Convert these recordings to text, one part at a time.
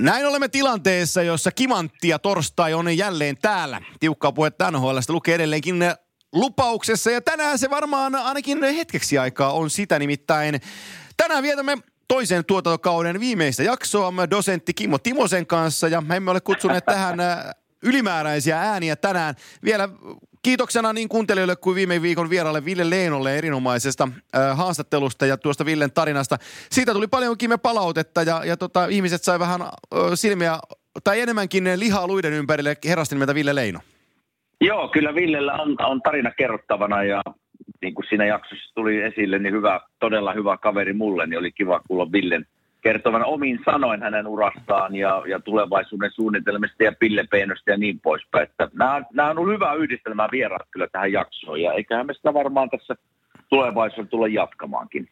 Näin olemme tilanteessa, jossa Kimantti ja torstai on jälleen täällä. Tiukkaa puhetta NHLstä lukee edelleenkin lupauksessa ja tänään se varmaan ainakin hetkeksi aikaa on sitä nimittäin. Tänään vietämme toisen tuotantokauden viimeistä jaksoa dosentti Kimmo Timosen kanssa ja me emme ole kutsuneet tähän ylimääräisiä ääniä tänään. Vielä kiitoksena niin kuuntelijoille kuin viime viikon vieralle Ville Leenolle erinomaisesta äh, haastattelusta ja tuosta Villen tarinasta. Siitä tuli paljon kime palautetta ja, ja tota, ihmiset sai vähän äh, silmiä tai enemmänkin lihaa luiden ympärille herrasti nimeltä Ville Leino. Joo, kyllä Villellä on, on tarina kerrottavana ja niin kuin siinä jaksossa tuli esille, niin hyvä, todella hyvä kaveri mulle, niin oli kiva kuulla Villen kertovan omin sanoin hänen urastaan ja, ja tulevaisuuden suunnitelmista ja pillepeinosta ja niin poispäin. Että nämä, nämä on ollut hyvä yhdistelmä vieraat kyllä tähän jaksoon ja eiköhän me sitä varmaan tässä tulevaisuudessa tulla jatkamaankin.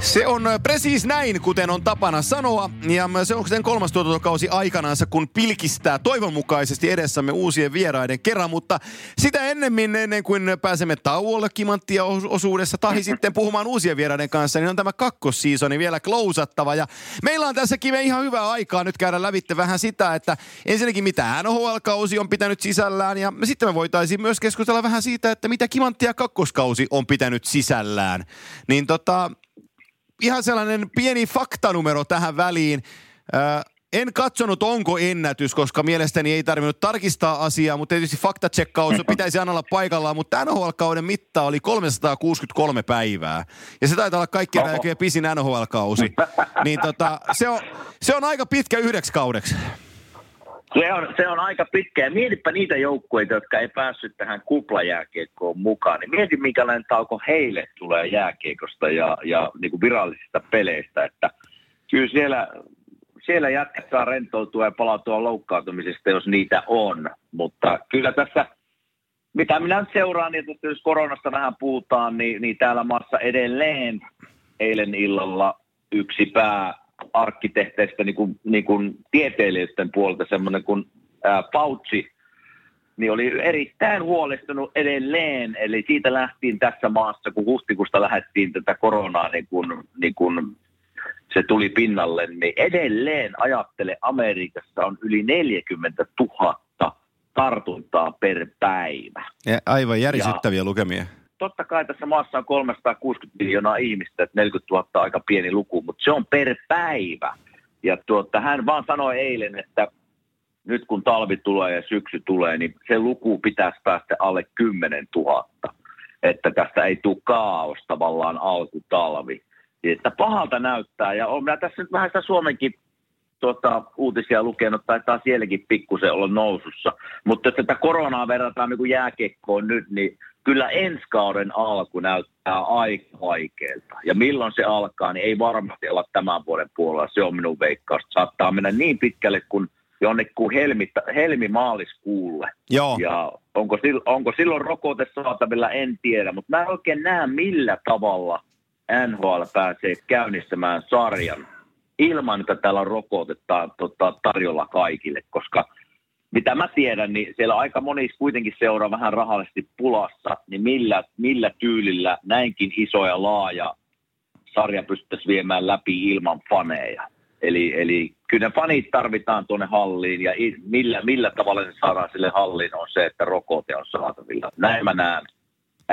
Se on precis näin, kuten on tapana sanoa. Ja se on sen kolmas tuotantokausi aikanaansa, kun pilkistää toivon mukaisesti edessämme uusien vieraiden kerran. Mutta sitä ennemmin, ennen kuin pääsemme tauolle kimanttia osuudessa tai sitten puhumaan uusien vieraiden kanssa, niin on tämä kakkossiisoni vielä klousattava. Ja meillä on tässäkin ihan hyvää aikaa nyt käydä lävitte vähän sitä, että ensinnäkin mitä NHL-kausi on pitänyt sisällään. Ja sitten me voitaisiin myös keskustella vähän siitä, että mitä kimanttia kakkoskausi on pitänyt sisällään. Niin tota, ihan sellainen pieni faktanumero tähän väliin. Äh, en katsonut, onko ennätys, koska mielestäni ei tarvinnut tarkistaa asiaa, mutta tietysti faktatsekkaus pitäisi aina olla paikallaan, mutta NHL-kauden mitta oli 363 päivää. Ja se taitaa olla kaikkien näköjään pisin NHL-kausi. Niin tota, se, on, se on aika pitkä yhdeksi kaudeksi. Se on, se on aika pitkä. Ja mietipä niitä joukkueita, jotka ei päässyt tähän kuplajääkiekkoon mukaan. Niin mieti, minkälainen tauko heille tulee jääkiekosta ja, ja niin kuin virallisista peleistä. Että kyllä siellä, siellä jätkät saa rentoutua ja palautua loukkaantumisesta, jos niitä on. Mutta kyllä tässä, mitä minä nyt seuraan, niin että jos koronasta vähän puhutaan, niin, niin täällä maassa edelleen eilen illalla yksi pää arkkitehteistä niin kuin, niin kuin tieteilijöiden puolelta semmoinen kuin Fauci, niin oli erittäin huolestunut edelleen. Eli siitä lähtiin tässä maassa, kun huhtikuusta lähdettiin tätä koronaa, niin kun, niin kun se tuli pinnalle, niin edelleen ajattele, Amerikassa on yli 40 000 tartuntaa per päivä. Ja aivan järisyttäviä ja, lukemia totta kai tässä maassa on 360 miljoonaa ihmistä, että 40 000 on aika pieni luku, mutta se on per päivä. Ja tuota, hän vaan sanoi eilen, että nyt kun talvi tulee ja syksy tulee, niin se luku pitäisi päästä alle 10 000. Että tästä ei tule kaos tavallaan alkutalvi. Että pahalta näyttää, ja on tässä nyt vähän sitä Suomenkin tuota, uutisia lukenut, taitaa sielläkin pikkusen olla nousussa. Mutta jos tätä koronaa verrataan niin jääkekkoon nyt, niin kyllä ensi kauden alku näyttää aika vaikealta. Ja milloin se alkaa, niin ei varmasti olla tämän vuoden puolella. Se on minun veikkaus. Saattaa mennä niin pitkälle kuin jonnekin helmi, helmi-maaliskuulle. Joo. Ja onko, onko silloin rokote saatavilla, en tiedä. Mutta mä en oikein näe, millä tavalla NHL pääsee käynnistämään sarjan ilman, että täällä on rokotetta tota, tarjolla kaikille, koska – mitä mä tiedän, niin siellä aika moni kuitenkin seuraa vähän rahallisesti pulassa, niin millä, millä tyylillä näinkin iso ja laaja sarja pystyttäisiin viemään läpi ilman faneja. Eli, eli kyllä ne fanit tarvitaan tuonne halliin ja millä, millä tavalla ne saadaan sille halliin on se, että rokote on saatavilla. Näin mä näen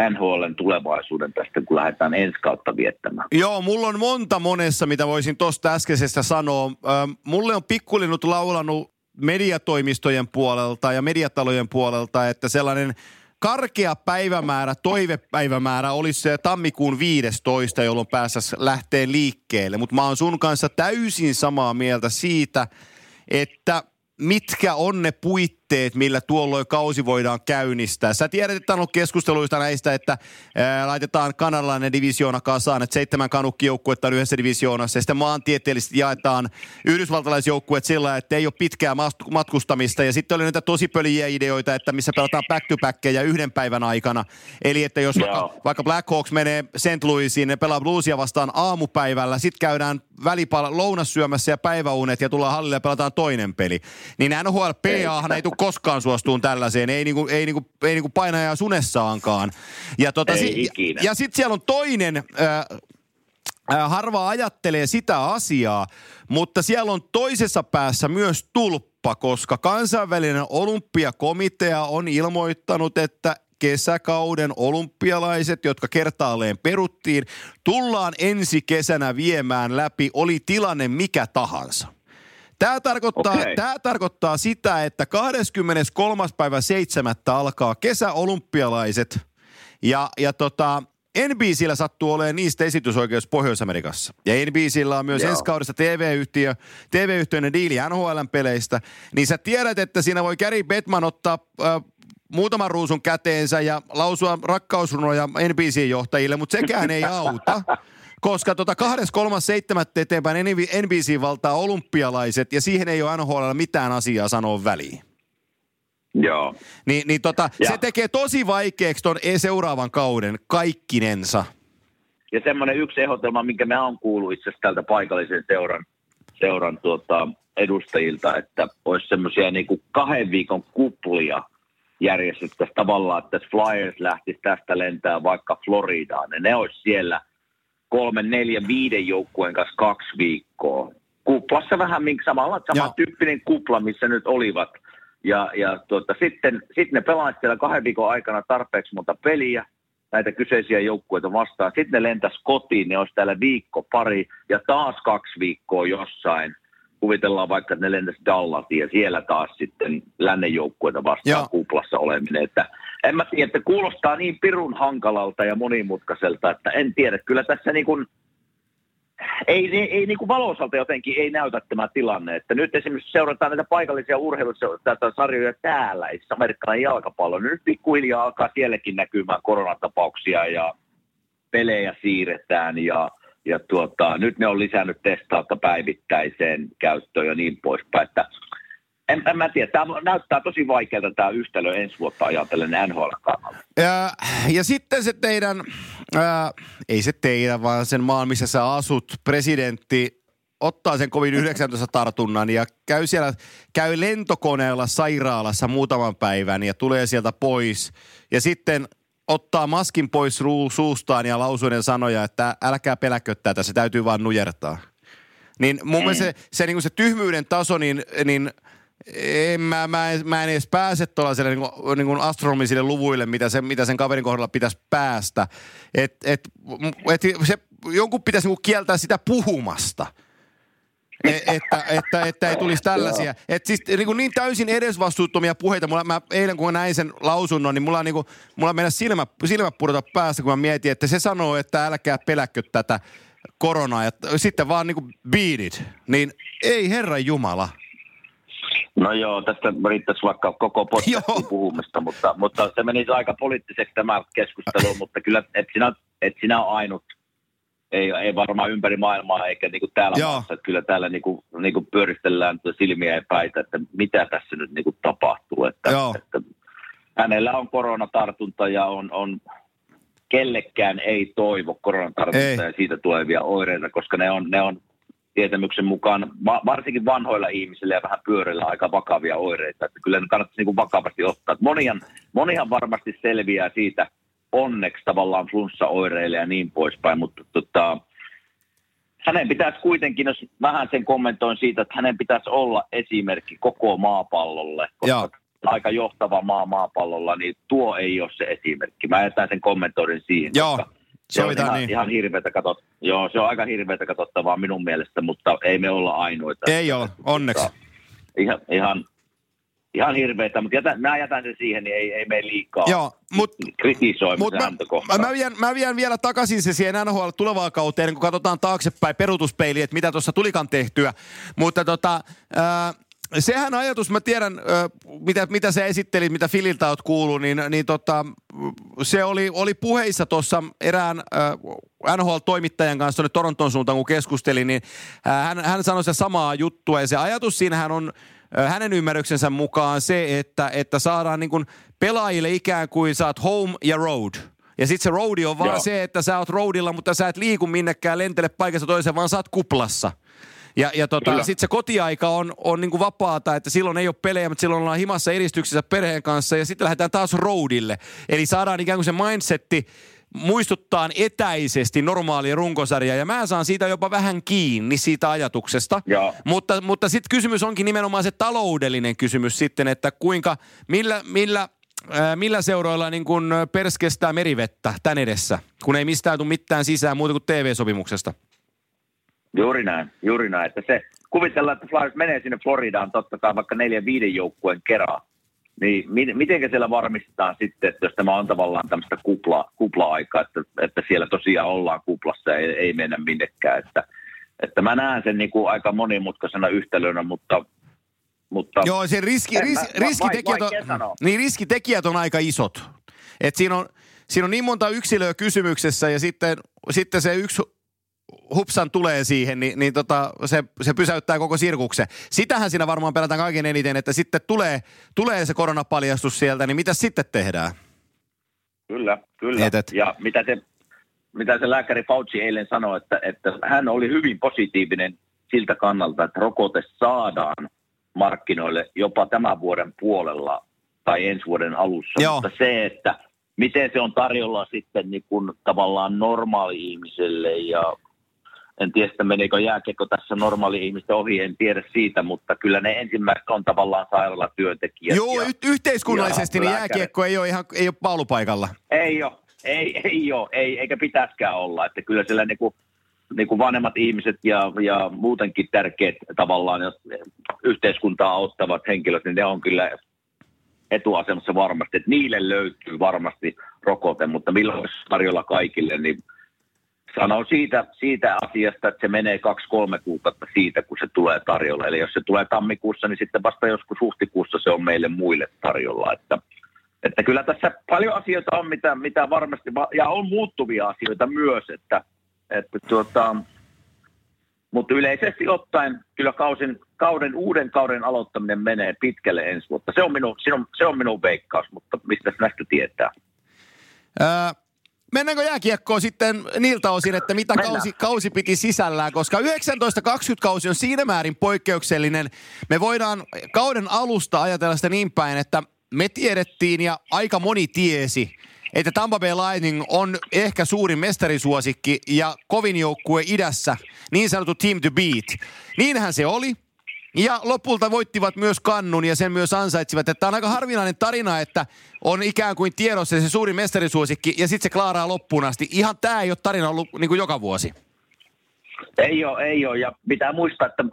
NHLn tulevaisuuden tästä, kun lähdetään ensi kautta viettämään. Joo, mulla on monta monessa, mitä voisin tuosta äskeisestä sanoa. Ähm, mulle on pikkulinut laulanut mediatoimistojen puolelta ja mediatalojen puolelta, että sellainen karkea päivämäärä, toivepäivämäärä olisi se tammikuun 15, jolloin päästäisiin lähteen liikkeelle. Mutta mä oon sun kanssa täysin samaa mieltä siitä, että mitkä on ne puitteet, puitteet, millä tuolloin kausi voidaan käynnistää. Sä tiedät, että on ollut keskusteluista näistä, että ää, laitetaan kanalainen divisioona kasaan, että seitsemän kanukkijoukkuetta on yhdessä divisioonassa ja sitten maantieteellisesti jaetaan yhdysvaltalaisjoukkueet sillä, että ei ole pitkää matkustamista ja sitten oli näitä tosi pöliä ideoita, että missä pelataan back to yhden päivän aikana. Eli että jos vaikka, vaikka Black Hawks menee St. Louisiin, ne pelaa Bluesia vastaan aamupäivällä, sitten käydään välipala lounas syömässä ja päiväunet ja tullaan hallille ja pelataan toinen peli. Niin NHL PA ei tule koskaan suostuun tällaiseen, ei niinku, ei niinku, ei niinku painajaa sunessaankaan. Ja, tota, si- ja, ja sitten siellä on toinen, äh, harva ajattelee sitä asiaa, mutta siellä on toisessa päässä myös tulppa, koska kansainvälinen olympiakomitea on ilmoittanut, että kesäkauden olympialaiset, jotka kertaalleen peruttiin, tullaan ensi kesänä viemään läpi, oli tilanne mikä tahansa. Tämä tarkoittaa, okay. tämä tarkoittaa sitä, että 23. päivä 7. alkaa kesäolympialaiset ja, ja tota, NBCllä sattuu olemaan niistä esitysoikeus Pohjois-Amerikassa. Ja NBCllä on myös Joo. ensi kaudesta TV-yhtiö, TV-yhtiöinen diili NHL-peleistä. Niin sä tiedät, että siinä voi Gary Bettman ottaa äh, muutaman ruusun käteensä ja lausua rakkausrunoja NBC-johtajille, mutta sekään ei auta. Koska tota 2.3.7. eteenpäin NBC valtaa olympialaiset ja siihen ei ole NHL mitään asiaa sanoa väliin. Joo. Ni, niin tota, se tekee tosi vaikeaksi ton seuraavan kauden kaikkinensa. Ja semmoinen yksi ehdotelma, minkä mä oon kuullut itse asiassa tältä paikallisen seuran, seuran tuota, edustajilta, että olisi semmoisia niin kahden viikon kuplia järjestettäisiin tavallaan, että Flyers lähtisi tästä lentää vaikka Floridaan. Ja ne olisi siellä kolmen, neljän, viiden joukkueen kanssa kaksi viikkoa. Kuplassa vähän samalla samantyyppinen kupla, missä nyt olivat – ja, ja tuota, sitten, sitten ne pelaisivat siellä kahden viikon aikana tarpeeksi monta peliä, näitä kyseisiä joukkueita vastaan. Sitten ne lentäisi kotiin, ne olisi täällä viikko, pari ja taas kaksi viikkoa jossain. Kuvitellaan vaikka, että ne lentäisi Dallatiin ja siellä taas sitten lännen joukkueita vastaan Joo. kuplassa oleminen. Että en mä tiedä, että kuulostaa niin pirun hankalalta ja monimutkaiselta, että en tiedä. Kyllä tässä niin kuin – ei, ei, ei niin kuin valosalta jotenkin ei näytä tämä tilanne. Että nyt esimerkiksi seurataan näitä paikallisia urheilusarjoja täällä, amerikkalainen jalkapallo. Nyt pikkuhiljaa alkaa sielläkin näkymään koronatapauksia ja pelejä siirretään ja, ja tuota, nyt ne on lisännyt testausta päivittäiseen käyttöön ja niin poispäin. Että en, en mä tiedä, tämä näyttää tosi vaikealta tämä yhtälö ensi vuotta ajatellen NHL. Ja, ja sitten se teidän, ää, ei se teidän, vaan sen maan, missä sä asut, presidentti ottaa sen COVID-19 tartunnan ja käy siellä, käy lentokoneella sairaalassa muutaman päivän ja tulee sieltä pois. Ja sitten ottaa maskin pois suustaan ja lausuinen sanoja, että älkää peläkö tätä, se täytyy vaan nujertaa. Niin mun mm. mielestä se, se, niin se tyhmyyden taso, niin, niin – en, mä, mä, en, mä en edes pääse tuollaiselle niin kuin, niin kuin astronomisille luvuille, mitä, se, mitä sen kaverin kohdalla pitäisi päästä. Et, et, et se, jonkun pitäisi niin kieltää sitä puhumasta. Et, että, että, että ei tulisi tällaisia. Et siis niin, kuin niin täysin edesvastuuttomia puheita. Mulla, mä eilen kun mä näin sen lausunnon, niin mulla, on, niin kuin, mulla mennä silmä, silmät pudota päästä, kun mä mietin, että se sanoo, että älkää peläkkö tätä koronaa. Ja sitten vaan niin kuin beat it. Niin ei herra Jumala. No joo, tästä riittäisi vaikka koko podcastin puhumista, mutta, mutta se menisi aika poliittiseksi tämä keskustelu, mutta kyllä et sinä, et sinä on ainut, ei, ei varmaan ympäri maailmaa eikä niin kuin täällä joo. maassa, että kyllä täällä niin kuin, niin kuin pyöristellään silmiä ja päitä, että mitä tässä nyt niin kuin tapahtuu. Että, joo. että hänellä on koronatartunta ja on, on kellekään ei toivo koronatartunta ei. ja siitä tulevia oireita, koska ne on, ne on tietämyksen mukaan varsinkin vanhoilla ihmisillä ja vähän pyöreillä aika vakavia oireita. Että kyllä ne kannattaisi niin kuin vakavasti ottaa. Monihan, monihan varmasti selviää siitä onneksi tavallaan flunssaoireille ja niin poispäin, mutta tota, hänen pitäisi kuitenkin, jos vähän sen kommentoin siitä, että hänen pitäisi olla esimerkki koko maapallolle, koska Joo. aika johtava maa maapallolla, niin tuo ei ole se esimerkki. Mä jätän sen kommentoin siihen, Joo. koska se on ihan, niin. ihan hirveätä katsot, Joo, se on aika hirveätä katsottavaa minun mielestä, mutta ei me olla ainoita. Ei ole, onneksi. Ihan, ihan, ihan hirveätä, mutta jätän, mä jätän sen siihen, niin ei, ei mene liikaa Joo, mut, kritisoimaan mut mä, mä, vien, mä vien vielä takaisin se siihen NHL tulevaan kauteen, kun katsotaan taaksepäin perutuspeiliin, että mitä tuossa tulikan tehtyä. Mutta tota, äh, sehän ajatus, mä tiedän, mitä, mitä se esitteli, mitä Fililtä oot kuullut, niin, niin tota, se oli, oli puheissa tuossa erään äh, NHL-toimittajan kanssa Toronton suuntaan, kun keskustelin, niin äh, hän, hän sanoi se samaa juttua. Ja se ajatus siinähän on äh, hänen ymmärryksensä mukaan se, että, että saadaan niin kuin pelaajille ikään kuin saat home ja road – ja sitten se roadi on vaan Joo. se, että sä oot roadilla, mutta sä et liiku minnekään, lentele paikasta toiseen, vaan sä oot kuplassa. Ja, ja tota, sitten se kotiaika on, on niinku vapaata, että silloin ei ole pelejä, mutta silloin ollaan himassa eristyksessä perheen kanssa ja sitten lähdetään taas roadille. Eli saadaan ikään kuin se mindsetti muistuttaa etäisesti normaalia runkosarjaa ja mä saan siitä jopa vähän kiinni siitä ajatuksesta. Joo. Mutta, mutta sitten kysymys onkin nimenomaan se taloudellinen kysymys sitten, että kuinka, millä, millä millä seuroilla niin kun perskestää merivettä tän edessä, kun ei mistään tule mitään sisään muuta kuin TV-sopimuksesta? Juuri näin, juuri näin. Että se, kuvitellaan, että Flyers menee sinne Floridaan totta kai vaikka neljän viiden joukkueen kerran. Niin mi- miten siellä varmistetaan sitten, että jos tämä on tavallaan tämmöistä kupla, kupla-aikaa, että, että siellä tosiaan ollaan kuplassa ja ei, ei mennä minnekään. Että, että mä näen sen niin kuin aika monimutkaisena yhtälönä, mutta mutta Joo, se riski, ris, mä, riskitekijät, on, niin riskitekijät on aika isot. Et siinä, on, siinä on niin monta yksilöä kysymyksessä ja sitten, sitten se yksi hupsan tulee siihen, niin, niin tota, se, se pysäyttää koko sirkuksen. Sitähän siinä varmaan pelataan kaiken eniten, että sitten tulee, tulee se koronapaljastus sieltä, niin mitä sitten tehdään? Kyllä, kyllä. Et, et. Ja mitä se, mitä se lääkäri Fauci eilen sanoi, että, että hän oli hyvin positiivinen siltä kannalta, että rokote saadaan markkinoille jopa tämän vuoden puolella tai ensi vuoden alussa. Joo. Mutta se, että miten se on tarjolla sitten niin kuin tavallaan normaali-ihmiselle ja en tiedä, että meneekö jääkiekko tässä normaali ihmisten ohi, en tiedä siitä, mutta kyllä ne ensimmäiset on tavallaan sairaalatyöntekijät. Joo, ja, yhteiskunnallisesti niin jääkiekko ei ole ihan ei ole paulupaikalla. Ei ole, ei, ei ole, ei, eikä pitäisikään olla, että kyllä siellä niin kuin, niin kuin vanhemmat ihmiset ja, ja muutenkin tärkeät tavallaan jos yhteiskuntaa auttavat henkilöt, niin ne on kyllä etuasemassa varmasti, että niille löytyy varmasti rokote, mutta milloin tarjolla kaikille, niin sanon siitä, siitä asiasta, että se menee kaksi-kolme kuukautta siitä, kun se tulee tarjolla. Eli jos se tulee tammikuussa, niin sitten vasta joskus huhtikuussa se on meille muille tarjolla. Että, että kyllä tässä paljon asioita on, mitä, mitä varmasti, ja on muuttuvia asioita myös, että, että tuota, mutta yleisesti ottaen kyllä kausin, kauden, uuden kauden aloittaminen menee pitkälle ensi vuotta. Se on minun, se on, se on minun veikkaus, mutta mistä näistä tietää? Ää, mennäänkö jääkiekkoon sitten niiltä osin, että mitä kausi, kausi piti sisällään, koska 19-20 kausi on siinä määrin poikkeuksellinen. Me voidaan kauden alusta ajatella sitä niin päin, että me tiedettiin ja aika moni tiesi, että Tampa Bay Lightning on ehkä suurin mestarisuosikki ja kovin joukkue idässä, niin sanottu team to beat. Niinhän se oli. Ja lopulta voittivat myös kannun ja sen myös ansaitsivat. Että on aika harvinainen tarina, että on ikään kuin tiedossa se suuri mestarisuosikki ja sitten se klaaraa loppuun asti. Ihan tämä ei ole tarina ollut niin kuin joka vuosi. Ei ole, ei ole. Ja pitää muistaa, että,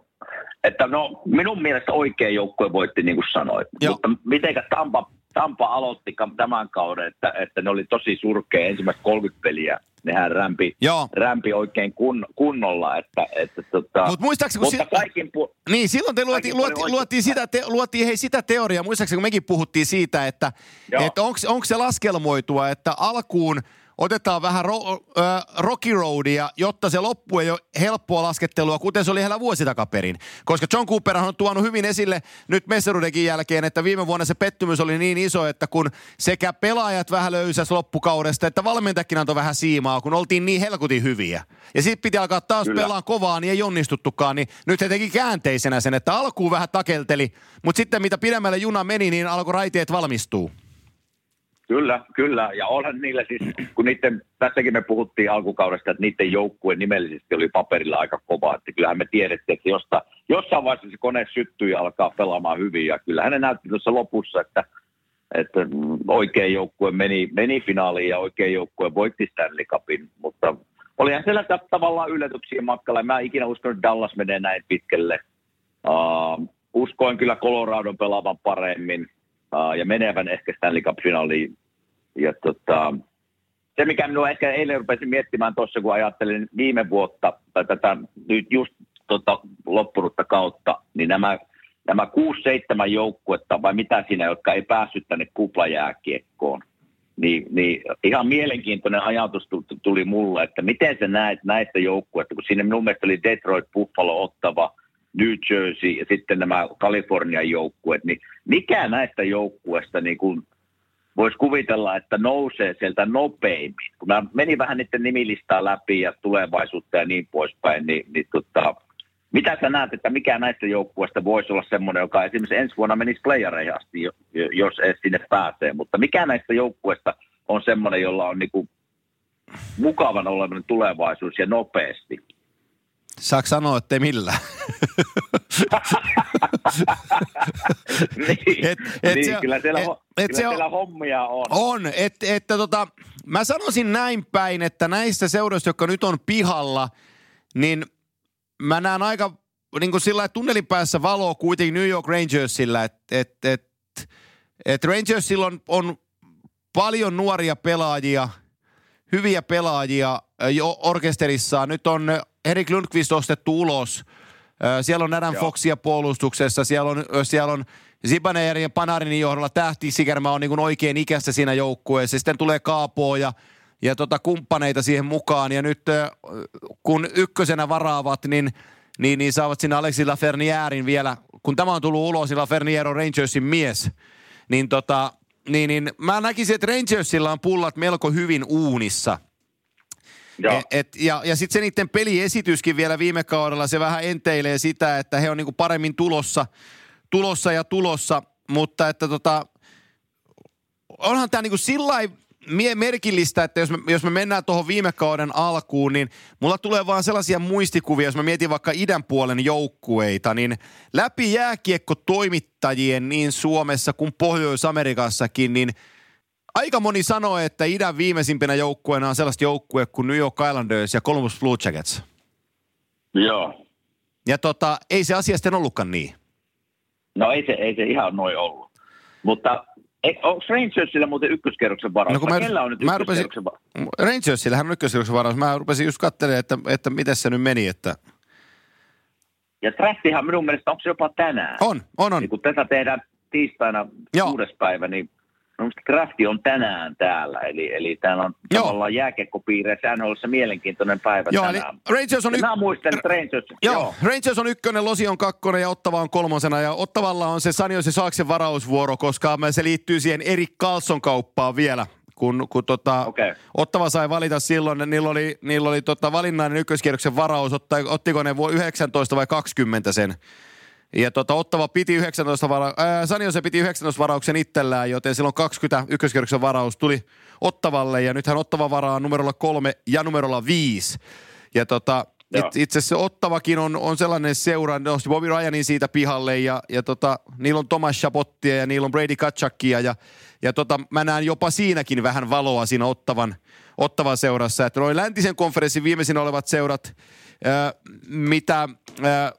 että no, minun mielestä oikea joukkue voitti, niin kuin sanoit. Joo. Mutta mitenkä Tampa, Tampa aloitti tämän kauden, että, että ne oli tosi surkea ensimmäiset 30 peliä nehän rämpi, Joo. rämpi oikein kun, kunnolla. Että, että, tota, Mut muistaakseni, mutta si- kaikin pu- niin, silloin te luotiin, luotiin, luotiin, sitä, te, luotiin hei, sitä teoriaa. Muistaakseni, kun mekin puhuttiin siitä, että, että onko se laskelmoitua, että alkuun – otetaan vähän ro- äh, Rocky Roadia, jotta se loppu ei ole helppoa laskettelua, kuten se oli heillä vuosi takaperin. Koska John Cooper on tuonut hyvin esille nyt Messerudekin jälkeen, että viime vuonna se pettymys oli niin iso, että kun sekä pelaajat vähän löysäs loppukaudesta, että valmentajakin antoi vähän siimaa, kun oltiin niin helkutin hyviä. Ja sitten piti alkaa taas Kyllä. pelaa kovaa, niin ei onnistuttukaan, niin nyt he teki käänteisenä sen, että alkuun vähän takelteli, mutta sitten mitä pidemmälle juna meni, niin alkoi raiteet valmistuu. Kyllä, kyllä. Ja onhan niillä siis, kun niiden, tässäkin me puhuttiin alkukaudesta, että niiden joukkue nimellisesti oli paperilla aika kova. Että kyllähän me tiedettiin, että josta, jossain vaiheessa se kone syttyy ja alkaa pelaamaan hyvin. Ja kyllähän ne näytti tuossa lopussa, että, että oikea joukkue meni, meni finaaliin ja oikea joukkue voitti Stanley Cupin. Mutta olihan siellä tavallaan yllätyksiä matkalla. Mä en ikinä uskonut, että Dallas menee näin pitkälle. Uh, uskoin kyllä Coloradon pelaavan paremmin ja menevän ehkä Stanley Cup-finaaliin ja tota, se, mikä minua ehkä eilen rupesin miettimään tuossa, kun ajattelin viime vuotta tai tätä nyt just tota, loppunutta kautta, niin nämä nämä 6-7 joukkuetta, vai mitä siinä, jotka ei päässyt tänne kuplajääkiekkoon, niin, niin ihan mielenkiintoinen ajatus tuli mulle, että miten sä näet näistä joukkueista, kun siinä minun mielestä oli Detroit, Buffalo, Ottava, New Jersey ja sitten nämä Kalifornian joukkueet, niin mikä näistä joukkueista niin kuin voisi kuvitella, että nousee sieltä nopeimmin. Kun mä menin vähän niiden nimilistaa läpi ja tulevaisuutta ja niin poispäin, niin, niin tota, mitä sä näet, että mikä näistä joukkueista voisi olla semmoinen, joka esimerkiksi ensi vuonna menisi playereihin asti, jos edes sinne pääsee, mutta mikä näistä joukkueista on semmoinen, jolla on niinku mukavan olevan tulevaisuus ja nopeasti? Saako sanoa, että ei millään? niin, et, et niin se, kyllä, siellä, et, kyllä et se siellä on, hommia on. On, että et, tota, mä sanoisin näin päin, että näistä seuroista, jotka nyt on pihalla, niin – mä näen aika niin kuin sillä tunnelin päässä valoa kuitenkin New York Rangersilla, että et, et, et Rangersilla on, on paljon nuoria pelaajia, hyviä pelaajia jo orkesterissaan. Nyt on Erik Lundqvist ostettu ulos. Siellä on Adam Joo. Foxia puolustuksessa, siellä on, siellä on Zibanerin ja Panarinin johdolla tähtisikermä on niin kuin oikein ikässä siinä joukkueessa. Sitten tulee Kaapoa ja ja tota kumppaneita siihen mukaan. Ja nyt kun ykkösenä varaavat, niin, niin, niin saavat sinne Alexi Lafernierin vielä, kun tämä on tullut ulos, niin Lafernier on Rangersin mies. Niin, tota, niin, niin mä näkisin, että Rangersilla on pullat melko hyvin uunissa. Et, et, ja ja sitten se niiden peliesityskin vielä viime kaudella, se vähän enteilee sitä, että he on niinku paremmin tulossa, tulossa ja tulossa, mutta että tota, onhan tämä niinku sillä merkillistä, että jos me, jos me mennään tuohon viime kauden alkuun, niin mulla tulee vaan sellaisia muistikuvia, jos mä mietin vaikka idän puolen joukkueita, niin läpi jääkiekko toimittajien niin Suomessa kuin Pohjois-Amerikassakin, niin aika moni sanoo, että idän viimeisimpänä joukkueena on sellaista joukkue kuin New York Islanders ja Columbus Blue Jackets. Joo. Ja tota, ei se asia sitten ollutkaan niin. No ei se, ei se ihan noin ollut. Mutta Onko Rangersillä muuten ykköskerroksen varaus? No, kun mä, Kellä on nyt mä rupesin, varaus? Rangersillähän on ykköskerroksen varaus. Mä rupesin just katselemaan, että, että miten se nyt meni. Että... Ja draftihan minun mielestä, onko se jopa tänään? On, on, on. Niin kun tätä tehdään tiistaina Joo. kuudes päivä, niin Minusta drafti on tänään täällä, eli, eli täällä on Joo. tavallaan jääkekkopiireissä sehän on ollut se mielenkiintoinen päivä Joo, tänään. Eli Rangers on y- Mä muistan, että Rangers... Joo, Joo, Rangers on ykkönen, Losi on kakkonen ja Ottava on kolmosena. Ja Ottavalla on se Sanjos ja Saaksen varausvuoro, koska se liittyy siihen Erik Carlson kauppaan vielä kun, kun tota, okay. Ottava sai valita silloin, niin niillä oli, niillä oli tota valinnainen ykköskierroksen varaus, otta, ottiko ne vuonna 19 vai 20 sen ja tota, Ottava piti 19 vara- ää, Saniose piti 19 varauksen itsellään, joten silloin 20 ykköskierroksen varaus tuli Ottavalle. Ja nythän Ottava varaa numerolla kolme ja numerolla viisi. Ja tota, it, itse asiassa Ottavakin on, on sellainen seura, nosti Bobby Ryanin siitä pihalle ja, ja tota, niillä on Thomas Chabottia ja niillä on Brady Katchakia ja, ja tota, mä näen jopa siinäkin vähän valoa siinä Ottavan, Ottavan seurassa. Että noin läntisen konferenssin viimeisin olevat seurat, ää, mitä ää,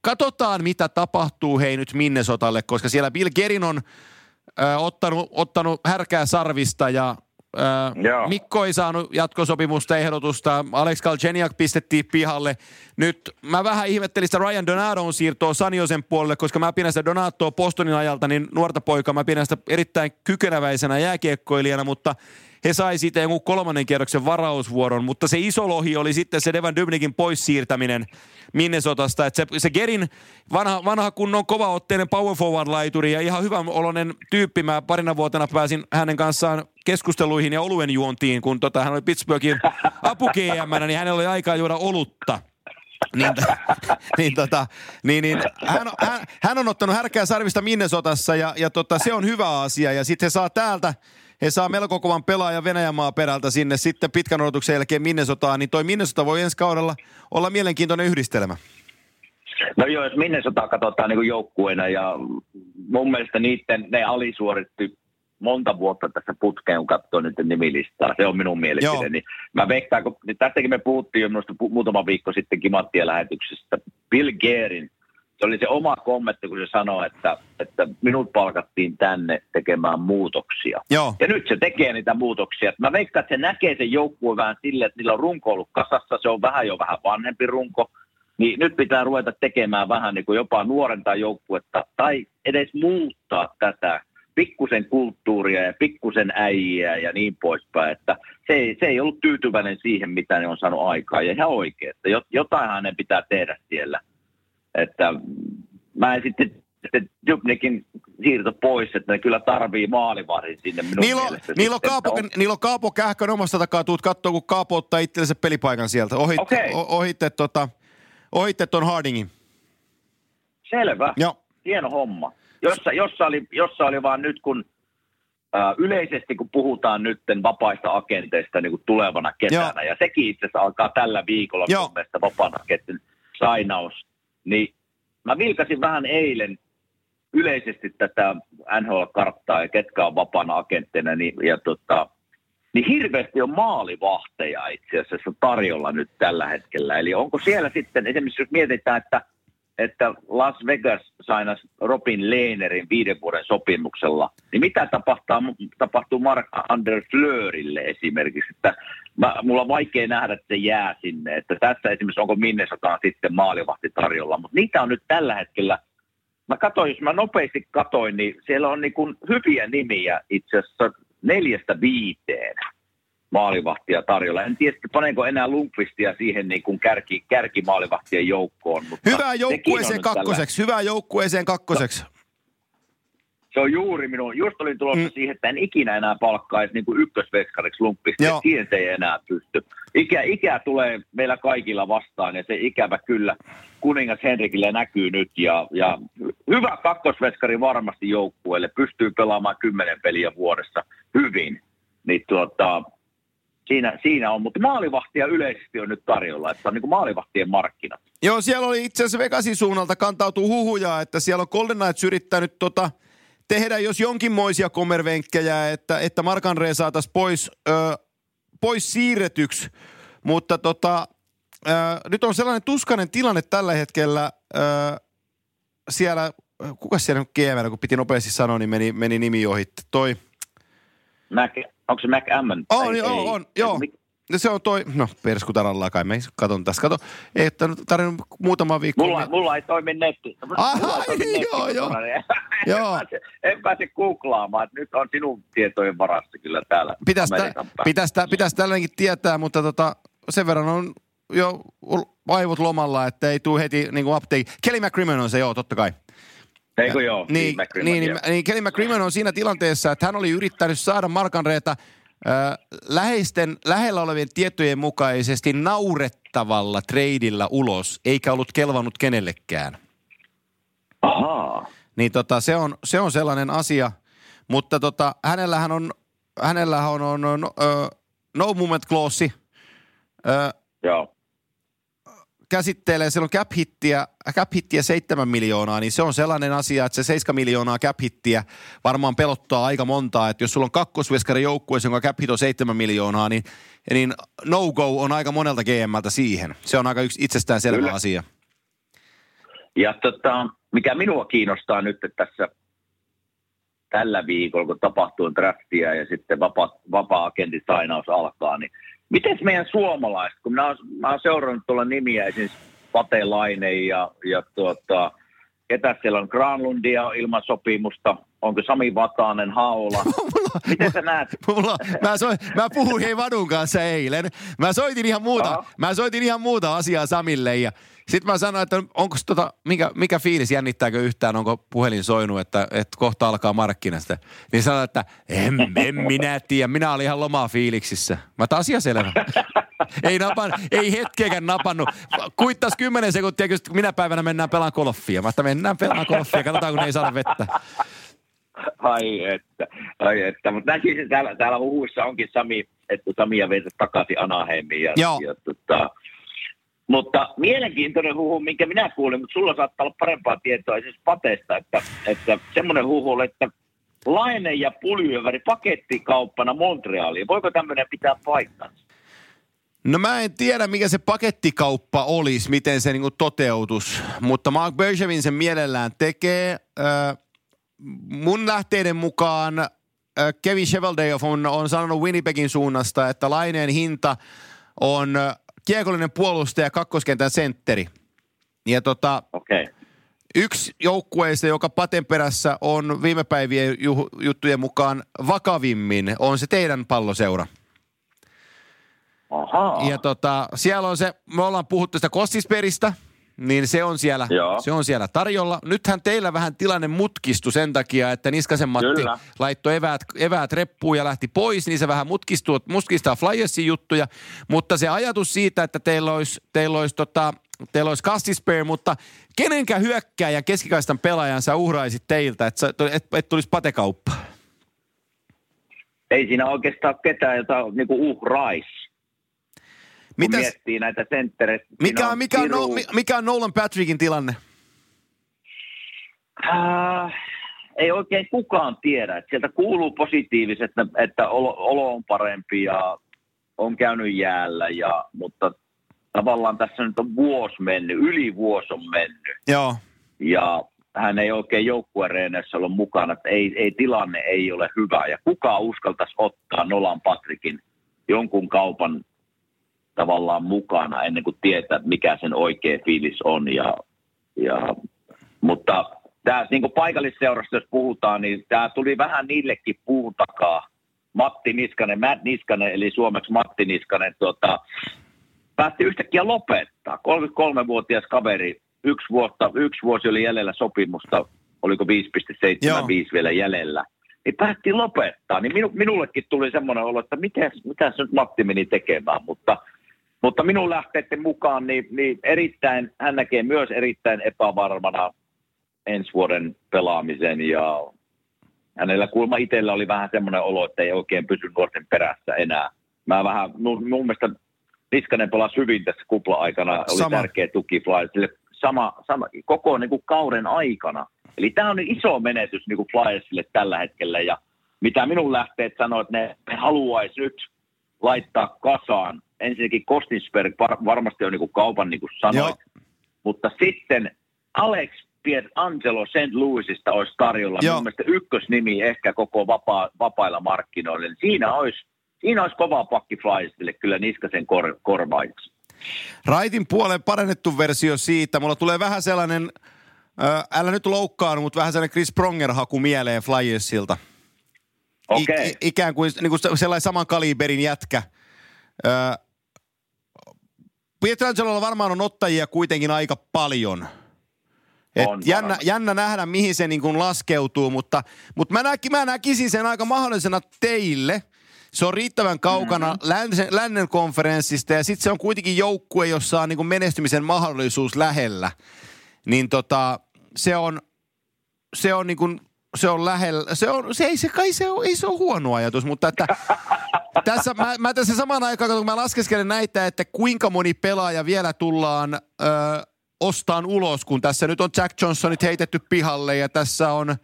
katsotaan, mitä tapahtuu hei nyt Minnesotalle, koska siellä Bill Gerin on äh, ottanut, ottanut härkää sarvista ja äh, Mikko ei saanut jatkosopimusta ehdotusta. Alex Galcheniak pistettiin pihalle. Nyt mä vähän ihmettelin sitä Ryan Donadon siirtoa Saniosen puolelle, koska mä pidän sitä Donatoa Postonin ajalta, niin nuorta poikaa mä pidän sitä erittäin kykeneväisenä jääkiekkoilijana, mutta he sai siitä jonkun kolmannen kierroksen varausvuoron, mutta se iso lohi oli sitten se Devan Dubnikin pois siirtäminen Minnesotasta. Että se, se Gerin vanha, vanha kunnon kovaotteinen power forward-laituri ja ihan hyvän oloinen tyyppi. Mä parina vuotena pääsin hänen kanssaan keskusteluihin ja oluen juontiin, kun tota, hän oli Pittsburghin apu niin hänellä oli aikaa juoda olutta niin, niin, tota, niin, niin hän, hän, hän, on ottanut härkää sarvista Minnesotassa ja, ja tota, se on hyvä asia. Ja sitten he saa täältä he saa melko kovan pelaajan Venäjän perältä sinne sitten pitkän odotuksen jälkeen Minnesotaan, niin toi Minnesota voi ensi kaudella olla mielenkiintoinen yhdistelmä. No joo, jos Minnesota katsotaan niin joukkueena ja mun mielestä niiden, ne alisuoritti monta vuotta tässä putkeen, kun katsoo nyt nimilistaa. Se on minun mielipiteeni. Niin mä veikkaan, kun niin tästäkin me puhuttiin jo minusta muutama viikko sitten Kimattien lähetyksestä. Bill Gearin se oli se oma kommentti, kun se sanoi, että, että minut palkattiin tänne tekemään muutoksia. Joo. Ja nyt se tekee niitä muutoksia. Mä veikkaan, että se näkee sen joukkueen vähän silleen, että niillä on runko ollut kasassa. Se on vähän jo vähän vanhempi runko. Niin nyt pitää ruveta tekemään vähän niin kuin jopa nuorenta joukkuetta tai edes muuttaa tätä pikkusen kulttuuria ja pikkusen äijää ja niin poispäin, että se ei, se ei ollut tyytyväinen siihen, mitä ne on saanut aikaa. Ja ihan oikein, että jotain hänen pitää tehdä siellä. Että mä en sitten sitten Dubnikin siirto pois, että ne kyllä tarvii maalivahdin sinne minun niillä on, niillä on, Kaapo, on... niillä on Kaapo Kähkön omasta takaa, tuut katsoa, kun Kaapo ottaa itsellensä pelipaikan sieltä. Ohitte, okay. ohitte, tota, ohitte ton Hardingin. Selvä. Joo. Hieno homma. Jossa, jossa, oli, jossa oli vaan nyt, kun ää, yleisesti kun puhutaan nyt vapaista agenteista niin kuin tulevana kesänä, Joo. ja sekin itse asiassa alkaa tällä viikolla Joo. mielestä vapaan agentin sainaus, niin mä vilkasin vähän eilen yleisesti tätä NHL-karttaa ja ketkä on vapaana agentteina, niin, ja tota, niin hirveästi on maalivahteja itse asiassa tarjolla nyt tällä hetkellä. Eli onko siellä sitten, esimerkiksi jos mietitään, että – että Las Vegas sainas Robin Lehnerin viiden vuoden sopimuksella, niin mitä tapahtuu, tapahtuu Mark Anders Fleurille esimerkiksi, että mä, mulla on vaikea nähdä, että se jää sinne, että tässä esimerkiksi onko Minnesotaan sitten maalivahti tarjolla, mutta niitä on nyt tällä hetkellä, mä katsoin, jos mä nopeasti katoin, niin siellä on niin kuin hyviä nimiä itse asiassa neljästä viiteen maalivahtia tarjolla. En tiedä, panenko enää Lundqvistia siihen niin kuin kärki, kärkimaalivahtien joukkoon. Mutta hyvää joukkueeseen kakkoseksi, tällä... hyvää joukkueeseen kakkoseksi. No, se on juuri minun, just olin tulossa mm. siihen, että en ikinä enää palkkaisi niin kuin ykkösveskariksi Lundqvistia, siihen se ei enää pysty. Ikä, ikä tulee meillä kaikilla vastaan ja se ikävä kyllä kuningas Henrikille näkyy nyt ja, ja hyvä kakkosveskari varmasti joukkueelle, pystyy pelaamaan kymmenen peliä vuodessa hyvin. Niin tuota, siinä, siinä on, mutta maalivahtia yleisesti on nyt tarjolla, että on niin kuin maalivahtien markkinat. Joo, siellä oli itse asiassa Vegasin suunnalta kantautuu huhuja, että siellä on Golden Knights yrittänyt tota, tehdä jos jonkinmoisia komervenkkejä, että, että Mark-André saataisiin pois, ö, pois siirretyksi, mutta tota, ö, nyt on sellainen tuskainen tilanne tällä hetkellä ö, siellä, kuka siellä nyt GM, kun piti nopeasti sanoa, niin meni, meni nimi ohi. Toi. Mac, onko se McAmmon? On, ei, on, on, joo. No se on toi, no perskutaralla kai, me katon tässä. Kato, ei että tarvinnut muutama viikko. Mulla, niin... mulla ei toimi netti. Aha, ei joo, joo. joo. En, pääse, en pääse googlaamaan, että nyt on sinun tietojen varassa kyllä täällä Pitäisi, pitäisi, pitäisi tällainenkin tietää, mutta tota, sen verran on jo aivot lomalla, että ei tule heti niin kuin update. Kelly McCrimmon on se, joo, totta kai. Eikö joo? Niin, niin, niin, niin, Kelly McCrimmon on siinä tilanteessa, että hän oli yrittänyt saada Markanreeta läheisten, lähellä olevien tietojen mukaisesti naurettavalla treidillä ulos, eikä ollut kelvannut kenellekään. Ahaa. Niin tota, se, on, se on sellainen asia, mutta tota, hänellähän on, hänellähän on, on, on uh, no movement clause. Joo käsittelee, siellä on cap hittiä, cap hittiä 7 miljoonaa, niin se on sellainen asia, että se 7 miljoonaa cap hittiä varmaan pelottaa aika montaa, että jos sulla on kakkosveskari joukkueessa, jonka cap hit on 7 miljoonaa, niin, niin no-go on aika monelta GMltä siihen. Se on aika yksi itsestään selvä Kyllä. asia. Ja tota, mikä minua kiinnostaa nyt että tässä tällä viikolla, kun tapahtuu draftia ja sitten vapaa, vapaa-agentin sainaus alkaa, niin Miten meidän suomalaiset, kun mä oon, mä oon seurannut tuolla nimiä, esimerkiksi Pate Laine ja, ja tuota, ketä siellä on? Granlundia ilman sopimusta, onko Sami Vatanen, Haula. mulla, Miten sä näet? Mulla, mä, so, mä puhuin hei Vadun kanssa eilen. Mä soitin ihan muuta, mä soitin ihan muuta asiaa Samille ja sitten mä sanoin, että onko tota, mikä, mikä fiilis, jännittääkö yhtään, onko puhelin soinut, että, että kohta alkaa markkinasta. Niin sanoin, että en, en minä tiedä, minä olin ihan lomaa fiiliksissä. Mä taas asia selvä. ei, napan, ei hetkeäkään napannut. Kuittas kymmenen sekuntia, kun minä päivänä mennään pelaan golfia. Mä että mennään pelaan golfia, katsotaan kun ei saada vettä. Ai että, ai että. Mutta näkisin täällä, täällä huhuissa onkin Sami, että Samia veitä takaisin Anaheimiin. Ja, Joo. ja tota, mutta mielenkiintoinen huhu, minkä minä kuulin, mutta sulla saattaa olla parempaa tietoa esimerkiksi pateesta, että, että semmoinen huhu, että Laine ja Puljöväri pakettikauppana Montrealiin. Voiko tämmöinen pitää paikkansa? No mä en tiedä, mikä se pakettikauppa olisi, miten se niinku toteutus, mutta Mark Bergevin sen mielellään tekee. Äh, mun lähteiden mukaan äh, Kevin Cheveldayoff on, on sanonut Winnipegin suunnasta, että laineen hinta on kiekollinen puolustaja kakkoskentän sentteri. Ja tota, Okei. yksi joukkueista, joka paten perässä on viime päivien ju- juttujen mukaan vakavimmin, on se teidän palloseura. Ahaa. Ja tota, siellä on se, me ollaan puhuttu sitä Kostisperistä, niin se on, siellä, Joo. se on siellä tarjolla. Nythän teillä vähän tilanne mutkistui sen takia, että Niskasen Matti Kyllä. laittoi eväät, eväät reppuun ja lähti pois, niin se vähän mutkistuu, mutkistaa Flyersin juttuja. Mutta se ajatus siitä, että teillä olisi, teillä olisi, tota, teillä olisi Kastisper, mutta kenenkä hyökkääjän keskikaistan pelaajan sä uhraisit teiltä, että et, et tulisi patekauppa? Ei siinä oikeastaan ketään, jota niinku uhrais. Mitäs, miettii näitä senttereitä. mikä, siinä on, mikä, on, no, mikä on Nolan Patrickin tilanne? Äh, ei oikein kukaan tiedä. Että sieltä kuuluu positiiviset, että, että olo, olo on parempi ja on käynyt jäällä, ja, mutta tavallaan tässä nyt on vuosi mennyt, yli vuosi on mennyt. Joo. Ja hän ei oikein joukkuereeneissä ollut mukana, että ei, ei, tilanne ei ole hyvä. Ja kuka uskaltaisi ottaa Nolan Patrikin jonkun kaupan tavallaan mukana ennen kuin tietää, mikä sen oikea fiilis on. Ja, ja, mutta tämä niin kuin paikallisseurasta, jos puhutaan, niin tämä tuli vähän niillekin puun takaa. Matti Niskanen, Matt Niskanen, eli suomeksi Matti Niskanen, tuota, päätti yhtäkkiä lopettaa. 33-vuotias kaveri, yksi, vuotta, yksi vuosi oli jäljellä sopimusta, oliko 5,75 Joo. vielä jäljellä, niin päätti lopettaa. Niin minu, minullekin tuli semmoinen olo, että mitä, mitä nyt Matti meni tekemään, mutta, mutta minun lähteiden mukaan niin, niin erittäin, hän näkee myös erittäin epävarmana ensi vuoden pelaamisen ja hänellä kuulemma itsellä oli vähän semmoinen olo, että ei oikein pysy nuorten perässä enää. Mä vähän, mun, mun mielestä Niskanen pelasi hyvin tässä kupla-aikana, oli Sama. tärkeä tuki Flyersille sama, sama, koko niin kuin kauden aikana. Eli tämä on iso menetys niin kuin Flyersille tällä hetkellä ja mitä minun lähteet sanoo, että ne, ne haluaisi nyt laittaa kasaan. Ensinnäkin Kostinsberg var, varmasti on niin kuin kaupan, niin kuin sanoit, Joo. mutta sitten Alex Angelo St. Louisista olisi tarjolla Joo. minun mielestä ykkösnimi ehkä koko vapaa, vapailla markkinoilla. Niin Siinä olisi, siinä olisi kova pakki Flyersille kyllä Niskasen kor, korvaiksi. Raitin puolen parannettu versio siitä. Mulla tulee vähän sellainen, äh, älä nyt loukkaannu, mutta vähän sellainen Chris Pronger-haku mieleen Flyersilta. Okei. i- ikään kuin, niin kuin sellainen saman kaliberin jätkä. Äh, Pietrangelolla varmaan on ottajia kuitenkin aika paljon. Et On jännä, jännä nähdä, mihin se niin kuin laskeutuu, mutta, mutta mä, näki, mä näkisin sen aika mahdollisena teille. Se on riittävän kaukana mm-hmm. lännen, lännen konferenssista ja sitten se on kuitenkin joukkue, jossa on niin kuin menestymisen mahdollisuus lähellä. Niin tota, se on, se on niin kuin, se on lähellä, se on, se ei se kai se on, ei se ole huono ajatus, mutta että tässä, mä, mä tässä samaan aikaan, kun mä laskeskelen näitä, että kuinka moni pelaaja vielä tullaan ö, ostaan ulos, kun tässä nyt on Jack Johnsonit heitetty pihalle ja tässä on ö,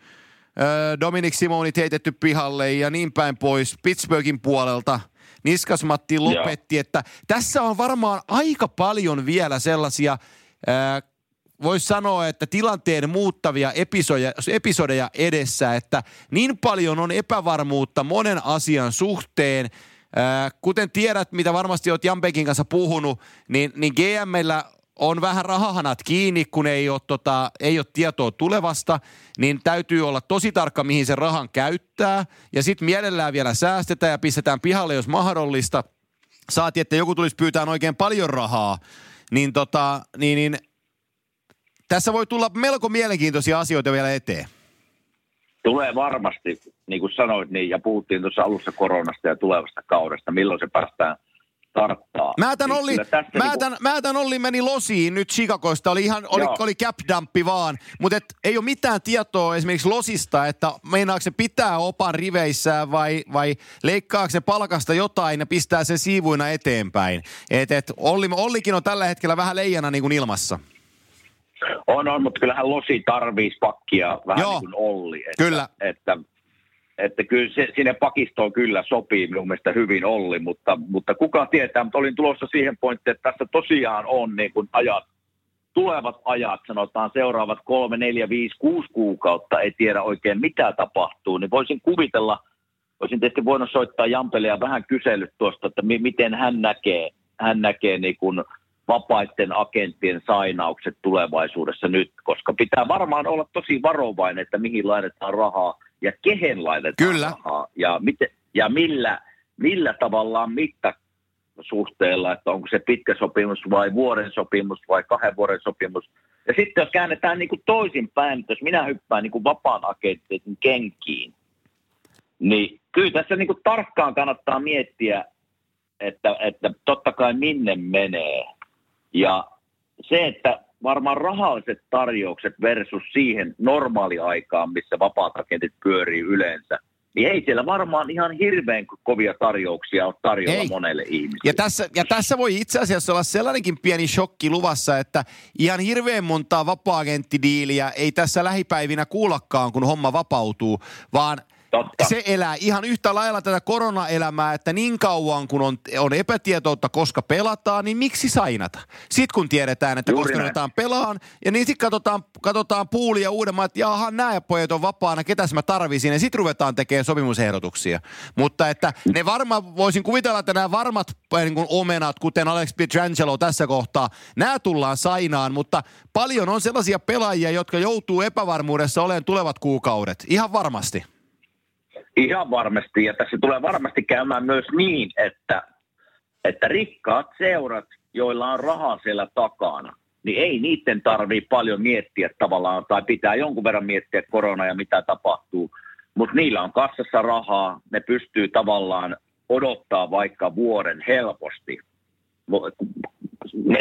Dominic Simonit heitetty pihalle ja niin päin pois Pittsburghin puolelta. Niskas Matti lopetti, että tässä on varmaan aika paljon vielä sellaisia voisi sanoa, että tilanteen muuttavia episodeja, episodeja edessä, että niin paljon on epävarmuutta monen asian suhteen. Ää, kuten tiedät, mitä varmasti olet Jambekin kanssa puhunut, niin, niin GMllä on vähän rahahanat kiinni, kun ei ole, tota, ei ole tietoa tulevasta, niin täytyy olla tosi tarkka, mihin se rahan käyttää. Ja sitten mielellään vielä säästetään ja pistetään pihalle, jos mahdollista. Saati, että joku tulisi pyytää oikein paljon rahaa. Niin, tota, niin, niin tässä voi tulla melko mielenkiintoisia asioita vielä eteen. Tulee varmasti, niin kuin sanoit, niin, ja puhuttiin tuossa alussa koronasta ja tulevasta kaudesta, milloin se päästään starttaa. Mä tämän Niin Olli, mä niinku- tämän, mä tämän Olli meni losiin nyt Chicagosta, oli ihan, oli, Joo. oli cap dumpi vaan, mutta et, ei ole mitään tietoa esimerkiksi losista, että meinaako se pitää opan riveissään vai, vai leikkaako se palkasta jotain ja pistää sen siivuina eteenpäin. Et, et Olli, Ollikin on tällä hetkellä vähän leijana niin kuin ilmassa. On, on, mutta kyllähän Losi tarvitsisi pakkia vähän Joo. niin kuin Olli. Että, Kyllä. Että, että kyllä se, sinne pakistoon kyllä sopii minun mielestä hyvin Olli, mutta, mutta kuka tietää, mutta olin tulossa siihen pointtiin, että tässä tosiaan on niin kuin ajat, tulevat ajat, sanotaan seuraavat kolme, neljä, viisi, kuusi kuukautta, ei tiedä oikein mitä tapahtuu, niin voisin kuvitella, olisin tietysti voinut soittaa Jampelle ja vähän kysellyt tuosta, että mi- miten hän näkee, hän näkee niin kuin vapaiden agenttien sainaukset tulevaisuudessa nyt, koska pitää varmaan olla tosi varovainen, että mihin laitetaan rahaa ja kehen laitetaan Kyllä. rahaa ja, miten, ja millä, millä tavallaan mittasuhteella, että onko se pitkä sopimus vai vuoden sopimus vai kahden vuoden sopimus. Ja sitten jos käännetään niin toisinpäin, että jos minä hyppään niin kuin vapaan agentin kenkiin, niin kyllä tässä niin kuin tarkkaan kannattaa miettiä, että, että totta kai minne menee. Ja se, että varmaan rahalliset tarjoukset versus siihen normaaliaikaan, missä vapaat agentit pyörii yleensä, niin ei siellä varmaan ihan hirveän kovia tarjouksia ole tarjolla ei. monelle ihmiselle. Ja tässä, ja tässä voi itse asiassa olla sellainenkin pieni shokki luvassa, että ihan hirveän montaa vapaa-agenttidiiliä ei tässä lähipäivinä kuullakaan, kun homma vapautuu, vaan – Totta. Se elää ihan yhtä lailla tätä koronaelämää, että niin kauan kun on, on epätietoutta, koska pelataan, niin miksi sainata? Sitten kun tiedetään, että Juuri koska ruvetaan pelaan, ja niin sitten katsotaan, katsotaan puulia uudemman, että jaha, nämä pojat on vapaana, ketäs mä tarvisin, ja sitten ruvetaan tekemään sopimusehdotuksia. Mutta että ne varmaan, voisin kuvitella, että nämä varmat niin kuin omenat, kuten Alex Pietrangelo tässä kohtaa, nämä tullaan sainaan, mutta paljon on sellaisia pelaajia, jotka joutuu epävarmuudessa olemaan tulevat kuukaudet. Ihan varmasti. Ihan varmasti, ja tässä tulee varmasti käymään myös niin, että, että rikkaat seurat, joilla on rahaa siellä takana, niin ei niiden tarvii paljon miettiä tavallaan, tai pitää jonkun verran miettiä korona ja mitä tapahtuu, mutta niillä on kassassa rahaa, ne pystyy tavallaan odottaa vaikka vuoden helposti.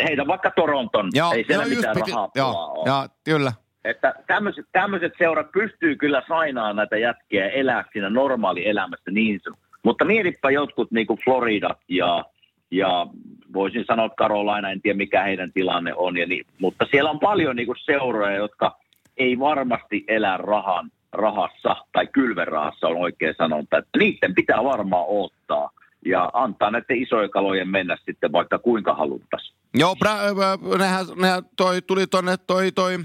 Heitä vaikka Toronton, joo, ei siellä joo, mitään piti, rahaa joo, ole. Joo, kyllä. Että tämmöiset, tämmöiset seurat pystyy kyllä sainaan näitä jätkiä elää siinä normaali elämässä niin Mutta mietipä jotkut niin kuin Floridat ja, ja voisin sanoa että Carolina, en tiedä mikä heidän tilanne on. Ja niin, mutta siellä on paljon niin kuin seuroja, jotka ei varmasti elä rahan, rahassa tai kylverahassa on oikein sanonta. Että niiden pitää varmaan ottaa ja antaa näiden isojen kalojen mennä sitten vaikka kuinka haluttaisiin. Joo, bra- nehän, nehän toi, tuli tuonne toi, toi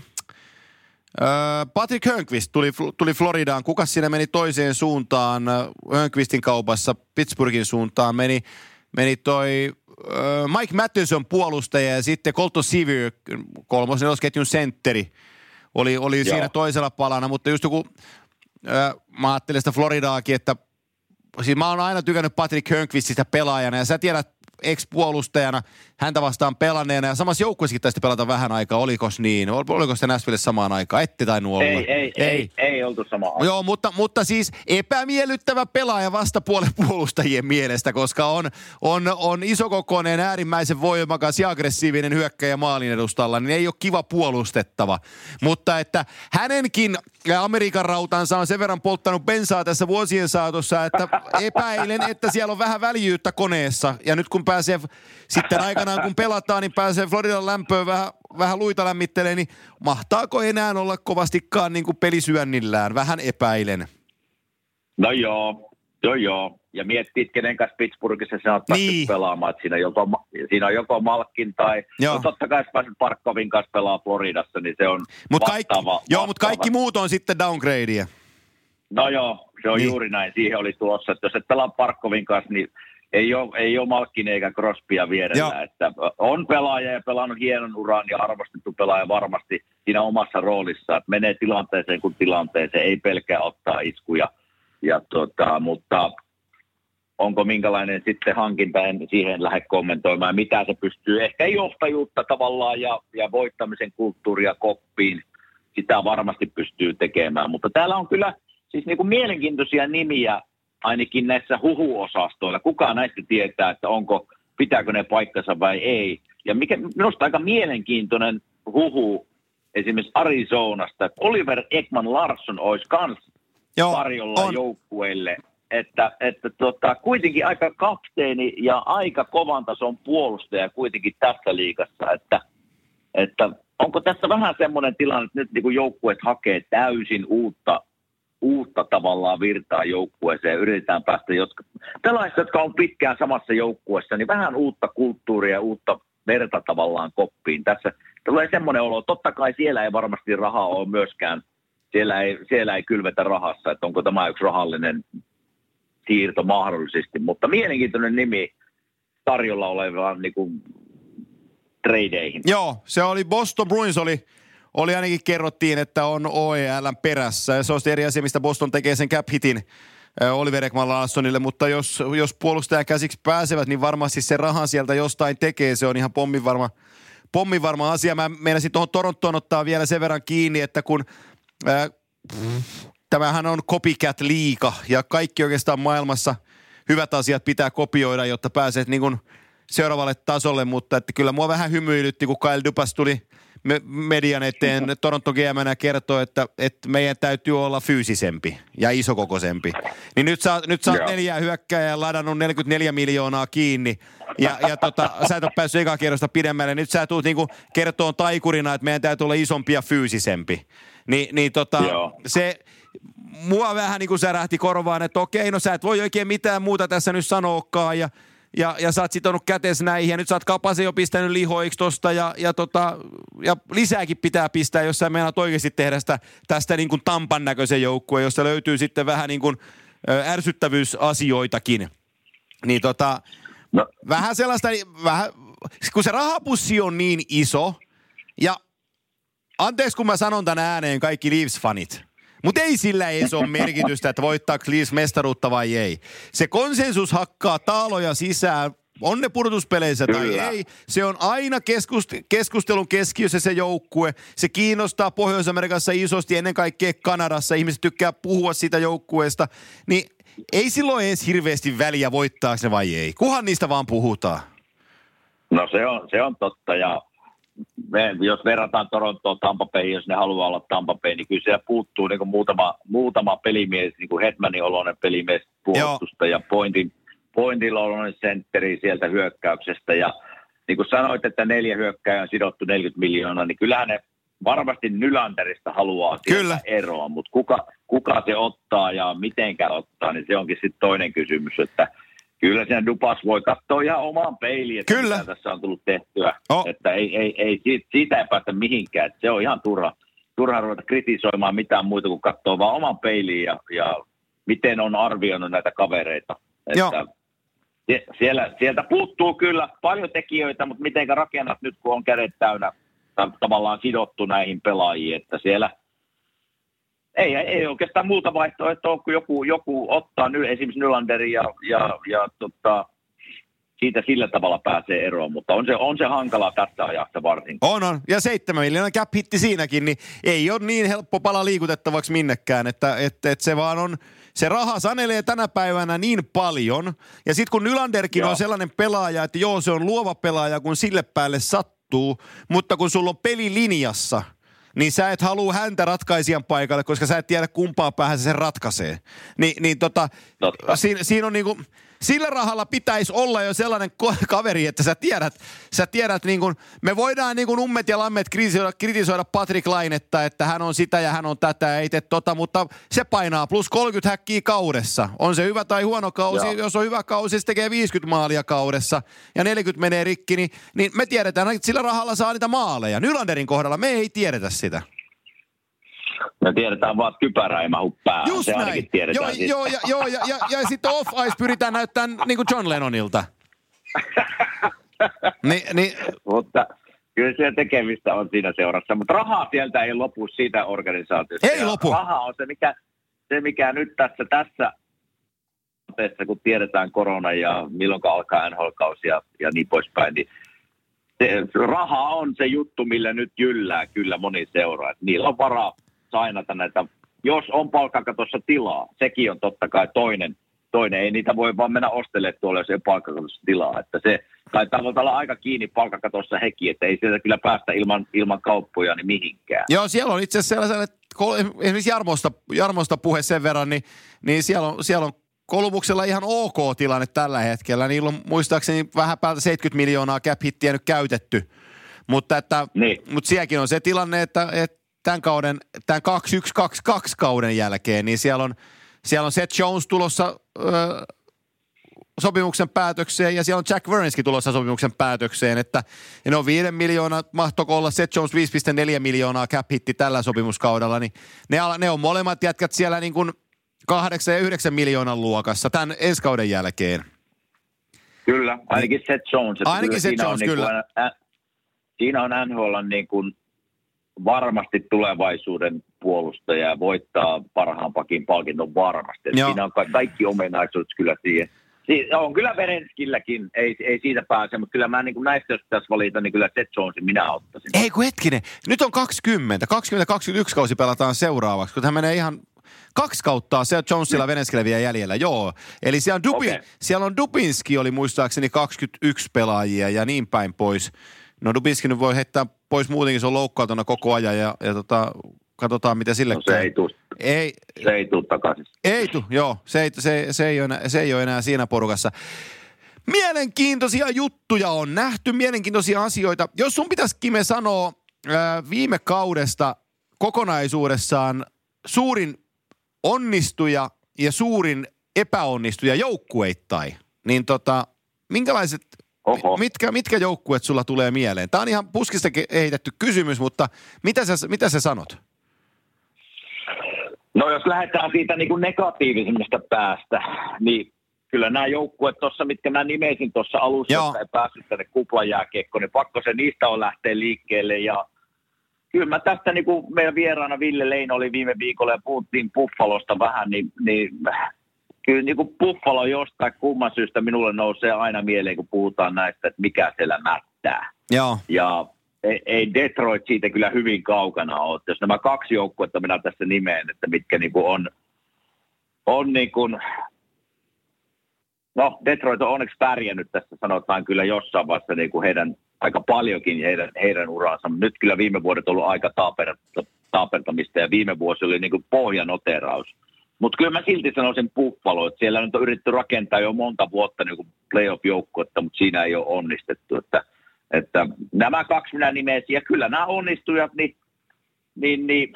Patrick Hönqvist tuli, tuli Floridaan. Kuka siinä meni toiseen suuntaan? Hönqvistin kaupassa Pittsburghin suuntaan meni, meni toi Mike Matheson puolustaja ja sitten Colton Sevier, kolmosen nelosketjun sentteri, oli, oli siinä toisella palana. Mutta just joku, mä ajattelin sitä Floridaakin, että siis mä oon aina tykännyt Patrick Hönqvististä pelaajana ja sä tiedät ex-puolustajana häntä vastaan pelanneena ja samassa joukkueessakin taisi pelata vähän aikaa, oliko niin? Oliko se Näsville samaan aikaan? Ette tainnut olla. Ei, ei, ei, ei, ei oltu samaan aikaan. Joo, mutta, mutta siis epämiellyttävä pelaaja vastapuolen puolustajien mielestä, koska on, on, on isokokoinen, äärimmäisen voimakas ja aggressiivinen hyökkäjä maalin edustalla, niin ei ole kiva puolustettava. Mutta että hänenkin Amerikan rautansa on sen verran polttanut bensaa tässä vuosien saatossa, että epäilen, että siellä on vähän väljyyttä koneessa. Ja nyt kun pääsee sitten aikanaan kun pelataan, niin pääsee Floridan lämpöön vähän, vähän luita lämmittelee, niin mahtaako enää olla kovastikaan niin kuin pelisyönnillään? Vähän epäilen. No joo, joo joo. Ja miettii, kenen kanssa Pittsburghissa se on niin. pelaamaan. Että siinä, joko, siinä on joko Malkin tai joo. No totta kai jos Parkkovin kanssa pelaa Floridassa, niin se on mut kaikki, vastaava, Joo, mutta kaikki muut on sitten downgradeja. No joo, se on niin. juuri näin. Siihen oli tuossa, että jos et pelaa Parkkovin kanssa, niin ei ole, ei ole Malkkinen eikä Crospia vierellä. Että on pelaaja ja pelannut hienon uran ja arvostettu pelaaja varmasti siinä omassa roolissa. Että menee tilanteeseen kuin tilanteeseen, ei pelkää ottaa iskuja. Ja tota, mutta onko minkälainen sitten hankinta, en siihen lähde kommentoimaan, mitä se pystyy. Ehkä johtajuutta tavallaan ja, ja voittamisen kulttuuria koppiin, sitä varmasti pystyy tekemään. Mutta täällä on kyllä siis niin kuin mielenkiintoisia nimiä ainakin näissä huhuosastoilla. Kukaan näistä tietää, että onko, pitääkö ne paikkansa vai ei. Ja mikä minusta aika mielenkiintoinen huhu esimerkiksi Arizonasta, että Oliver Ekman Larsson olisi kans Joo, tarjolla on. joukkueille. Että, että tota, kuitenkin aika kapteeni ja aika kovan tason puolustaja kuitenkin tässä liigassa, että, että onko tässä vähän semmoinen tilanne, että nyt niin joukkueet hakee täysin uutta uutta tavallaan virtaa joukkueeseen. Yritetään päästä, jotka, pelaajat, jotka on pitkään samassa joukkueessa, niin vähän uutta kulttuuria uutta verta tavallaan koppiin. Tässä tulee semmoinen olo, totta kai siellä ei varmasti rahaa ole myöskään, siellä ei, siellä ei kylvetä rahassa, että onko tämä yksi rahallinen siirto mahdollisesti, mutta mielenkiintoinen nimi tarjolla oleva niin kuin treideihin. Joo, se oli Boston Bruins oli, oli ainakin kerrottiin, että on OEL perässä. Ja se on eri asia, mistä Boston tekee sen cap hitin Oliver Ekman Larssonille, mutta jos, jos puolustaja käsiksi pääsevät, niin varmasti se raha sieltä jostain tekee. Se on ihan pommin varma, pommin varma asia. Mä meinasin tuohon Torontoon ottaa vielä sen verran kiinni, että kun äh, tämähän on copycat liika ja kaikki oikeastaan maailmassa hyvät asiat pitää kopioida, jotta pääset niin kuin seuraavalle tasolle, mutta että kyllä mua vähän hymyilytti, kun Kyle Dupas tuli median eteen Toronto GM kertoo, että, että meidän täytyy olla fyysisempi ja isokokoisempi. Niin nyt sä, nyt sä oot neljä hyökkäjää ladannut 44 miljoonaa kiinni ja, ja tota, sä et ole päässyt eka kierrosta pidemmälle. Nyt sä tulet niinku kertoon taikurina, että meidän täytyy olla isompi ja fyysisempi. Ni, niin tota, se mua vähän niin kuin särähti korvaan, että okei, no sä et voi oikein mitään muuta tässä nyt sanoakaan ja ja, ja sä oot sitonut kätes näihin ja nyt sä oot Kapasen jo pistänyt lihoiksi tosta ja, ja, tota, ja lisääkin pitää pistää, jos sä meinaat oikeasti tehdä sitä, tästä niin kuin Tampan näköisen joukkueen, josta löytyy sitten vähän niin kuin ärsyttävyysasioitakin. Niin tota, no. vähän sellaista, vähän, kun se rahapussi on niin iso ja anteeksi kun mä sanon tämän ääneen kaikki Leafs-fanit – mutta ei sillä ei ole merkitystä, että voittaa Leafs mestaruutta vai ei. Se konsensus hakkaa taaloja sisään, on ne pudotuspeleissä tai Kyllä. ei. Se on aina keskust- keskustelun keskiössä se joukkue. Se kiinnostaa Pohjois-Amerikassa isosti, ennen kaikkea Kanadassa. Ihmiset tykkää puhua siitä joukkueesta. Niin ei silloin edes hirveästi väliä voittaa se vai ei. Kuhan niistä vaan puhutaan. No se on, se on totta ja me, jos verrataan Torontoon Tampa Bay, jos ne haluaa olla Tampa Bay, niin kyllä siellä puuttuu niin kuin muutama, muutama pelimies, niin kuin Hetmanin oloinen pelimies puolustusta Joo. ja pointin, pointilla oloinen sentteri sieltä hyökkäyksestä. Ja niin kuin sanoit, että neljä hyökkäjää on sidottu 40 miljoonaa, niin kyllähän ne varmasti Nylanderista haluaa Kyllä. eroa, mutta kuka, kuka se ottaa ja mitenkä ottaa, niin se onkin sitten toinen kysymys, että – Kyllä siinä Dupas voi katsoa ihan omaan peiliin, että Kyllä. mitä tässä on tullut tehtyä. Oh. Että ei, ei, ei, siitä, ei päästä mihinkään. Että se on ihan turha, turha ruveta kritisoimaan mitään muuta kuin katsoa vaan oman peiliin ja, ja miten on arvioinut näitä kavereita. Että siellä, sieltä puuttuu kyllä paljon tekijöitä, mutta miten rakennat nyt, kun on kädet täynnä tavallaan sidottu näihin pelaajiin, että siellä – ei, ei oikeastaan muuta vaihtoehtoa, kun joku, joku ottaa nyt esimerkiksi Nylanderin ja, ja, ja tota, siitä sillä tavalla pääsee eroon, mutta on se, on se hankala tässä ajassa varsinkin. On, on. Ja seitsemän miljoonaa cap hitti siinäkin, niin ei ole niin helppo pala liikutettavaksi minnekään, että, että, että se vaan on, se raha sanelee tänä päivänä niin paljon. Ja sitten kun Nylanderkin joo. on sellainen pelaaja, että joo, se on luova pelaaja, kun sille päälle sattuu, mutta kun sulla on peli linjassa – niin sä et halua häntä ratkaisijan paikalle, koska sä et tiedä kumpaa päähän se sen ratkaisee. Ni, niin tota, siinä, siinä on niinku, sillä rahalla pitäisi olla jo sellainen kaveri, että sä tiedät, sä tiedät niin kuin, me voidaan niin kuin ummet ja lammet kritisoida, kritisoida Patrick Lainetta, että hän on sitä ja hän on tätä, ei tee tota, mutta se painaa plus 30 häkkiä kaudessa. On se hyvä tai huono kausi, Joo. jos on hyvä kausi, se tekee 50 maalia kaudessa ja 40 menee rikki, niin, niin me tiedetään, että sillä rahalla saa niitä maaleja. Nylanderin kohdalla me ei tiedetä sitä. Me tiedetään vaan, että kypärä ei mahu päähän. Just Se näin. Joo, joo, ja, joo, ja, ja, ja sitten off-ice pyritään näyttämään niin kuin John Lennonilta. ni, ni... Mutta kyllä se tekemistä on siinä seurassa. Mutta rahaa sieltä ei lopu siitä organisaatiosta. Ei lopu. Raha on se, mikä, se, mikä nyt tässä, tässä kun tiedetään korona ja milloin alkaa NHL-kausi ja, ja niin poispäin, niin se, raha on se juttu, millä nyt jyllää kyllä moni seuraa. Niillä on varaa sainata näitä, jos on palkkakatossa tilaa. Sekin on totta kai toinen. Toinen ei niitä voi vaan mennä ostelemaan tuolla, jos ei palkkakatossa tilaa. Että se taitaa olla aika kiinni palkkakatossa heki, että ei sieltä kyllä päästä ilman, ilman kauppoja niin mihinkään. Joo, siellä on itse asiassa sellainen, esimerkiksi Jarmosta, Jarmosta puhe sen verran, niin, niin siellä on, siellä on Kolumuksella ihan ok tilanne tällä hetkellä. Niillä on muistaakseni vähän päältä 70 miljoonaa cap hittiä nyt käytetty. Mutta, että, niin. mutta sielläkin on se tilanne, että, että tämän kauden, tämän 2122 kauden jälkeen, niin siellä on, siellä on Seth Jones tulossa ö, sopimuksen päätökseen ja siellä on Jack Vernskin tulossa sopimuksen päätökseen, että ne on 5 miljoonaa, mahtoko olla Seth Jones 5,4 miljoonaa cap hitti tällä sopimuskaudella, niin ne, ne on molemmat jätkät siellä niin kuin 8 ja 9 miljoonan luokassa tämän ensi kauden jälkeen. Kyllä, ainakin Seth Jones. Ainakin Seth Jones, niin kyllä. Niin siinä on NHL niin kuin varmasti tulevaisuuden puolustaja ja voittaa parhaan pakin palkinnon varmasti. Siinä on kaikki omenaisuudet kyllä siihen. Siinä on kyllä Verenskilläkin, ei, ei siitä pääse, mutta kyllä mä niin näistä, jos pitäisi valita, niin kyllä Seth Jonesin minä ottaisin. Ei kun hetkinen, nyt on 20, 20-21 kausi pelataan seuraavaksi, kun tämä menee ihan kaksi kauttaa se Jonesilla mm. Veneskellä vielä jäljellä, joo. Eli siellä on, Dubi, okay. siellä on Dubinski oli muistaakseni 21 pelaajia ja niin päin pois. No Dubinski nyt voi heittää pois muutenkin, se on loukkautuna koko ajan ja, ja tota, katsotaan mitä sille no, se ei tuu, ei, se ei tuu takaisin. Ei tuu, joo. Se ei, se, se, ei ole enää, se ei ole enää siinä porukassa. Mielenkiintoisia juttuja on nähty, mielenkiintoisia asioita. Jos sun pitäisi Kime sanoa ää, viime kaudesta kokonaisuudessaan suurin onnistuja ja suurin epäonnistuja joukkueittain, niin tota, minkälaiset, Oho. mitkä, mitkä joukkueet sulla tulee mieleen? Tämä on ihan puskista heitetty kysymys, mutta mitä sä, mitä sä sanot? No jos lähdetään siitä niin kuin negatiivisemmasta päästä, niin kyllä nämä joukkueet tuossa, mitkä mä nimesin tuossa alussa, Joo. että ei päässyt tänne kuplajääkiekkoon, niin pakko se niistä on lähteä liikkeelle ja kyllä mä tästä niin kuin meidän vieraana Ville Leino oli viime viikolla ja puhuttiin Buffalosta vähän, niin, niin kyllä niin kuin Buffalo jostain kumman syystä minulle nousee aina mieleen, kun puhutaan näistä, että mikä siellä mättää. Joo. Ja ei, ei Detroit siitä kyllä hyvin kaukana ole. Jos nämä kaksi joukkuetta minä tässä nimeen, että mitkä niin kuin on, on niin kuin, no Detroit on onneksi pärjännyt tässä sanotaan kyllä jossain vaiheessa niin kuin heidän aika paljonkin heidän, heidän uraansa. Nyt kyllä viime vuodet on ollut aika taaper, taapertamista ja viime vuosi oli niin kuin pohjanoteraus. Mutta kyllä mä silti sanoisin Buffalo, että siellä nyt on yritetty rakentaa jo monta vuotta niin playoff-joukkuetta, mutta siinä ei ole onnistettu. Että, että nämä kaksi minä nimesin, ja kyllä nämä onnistujat, niin, niin, niin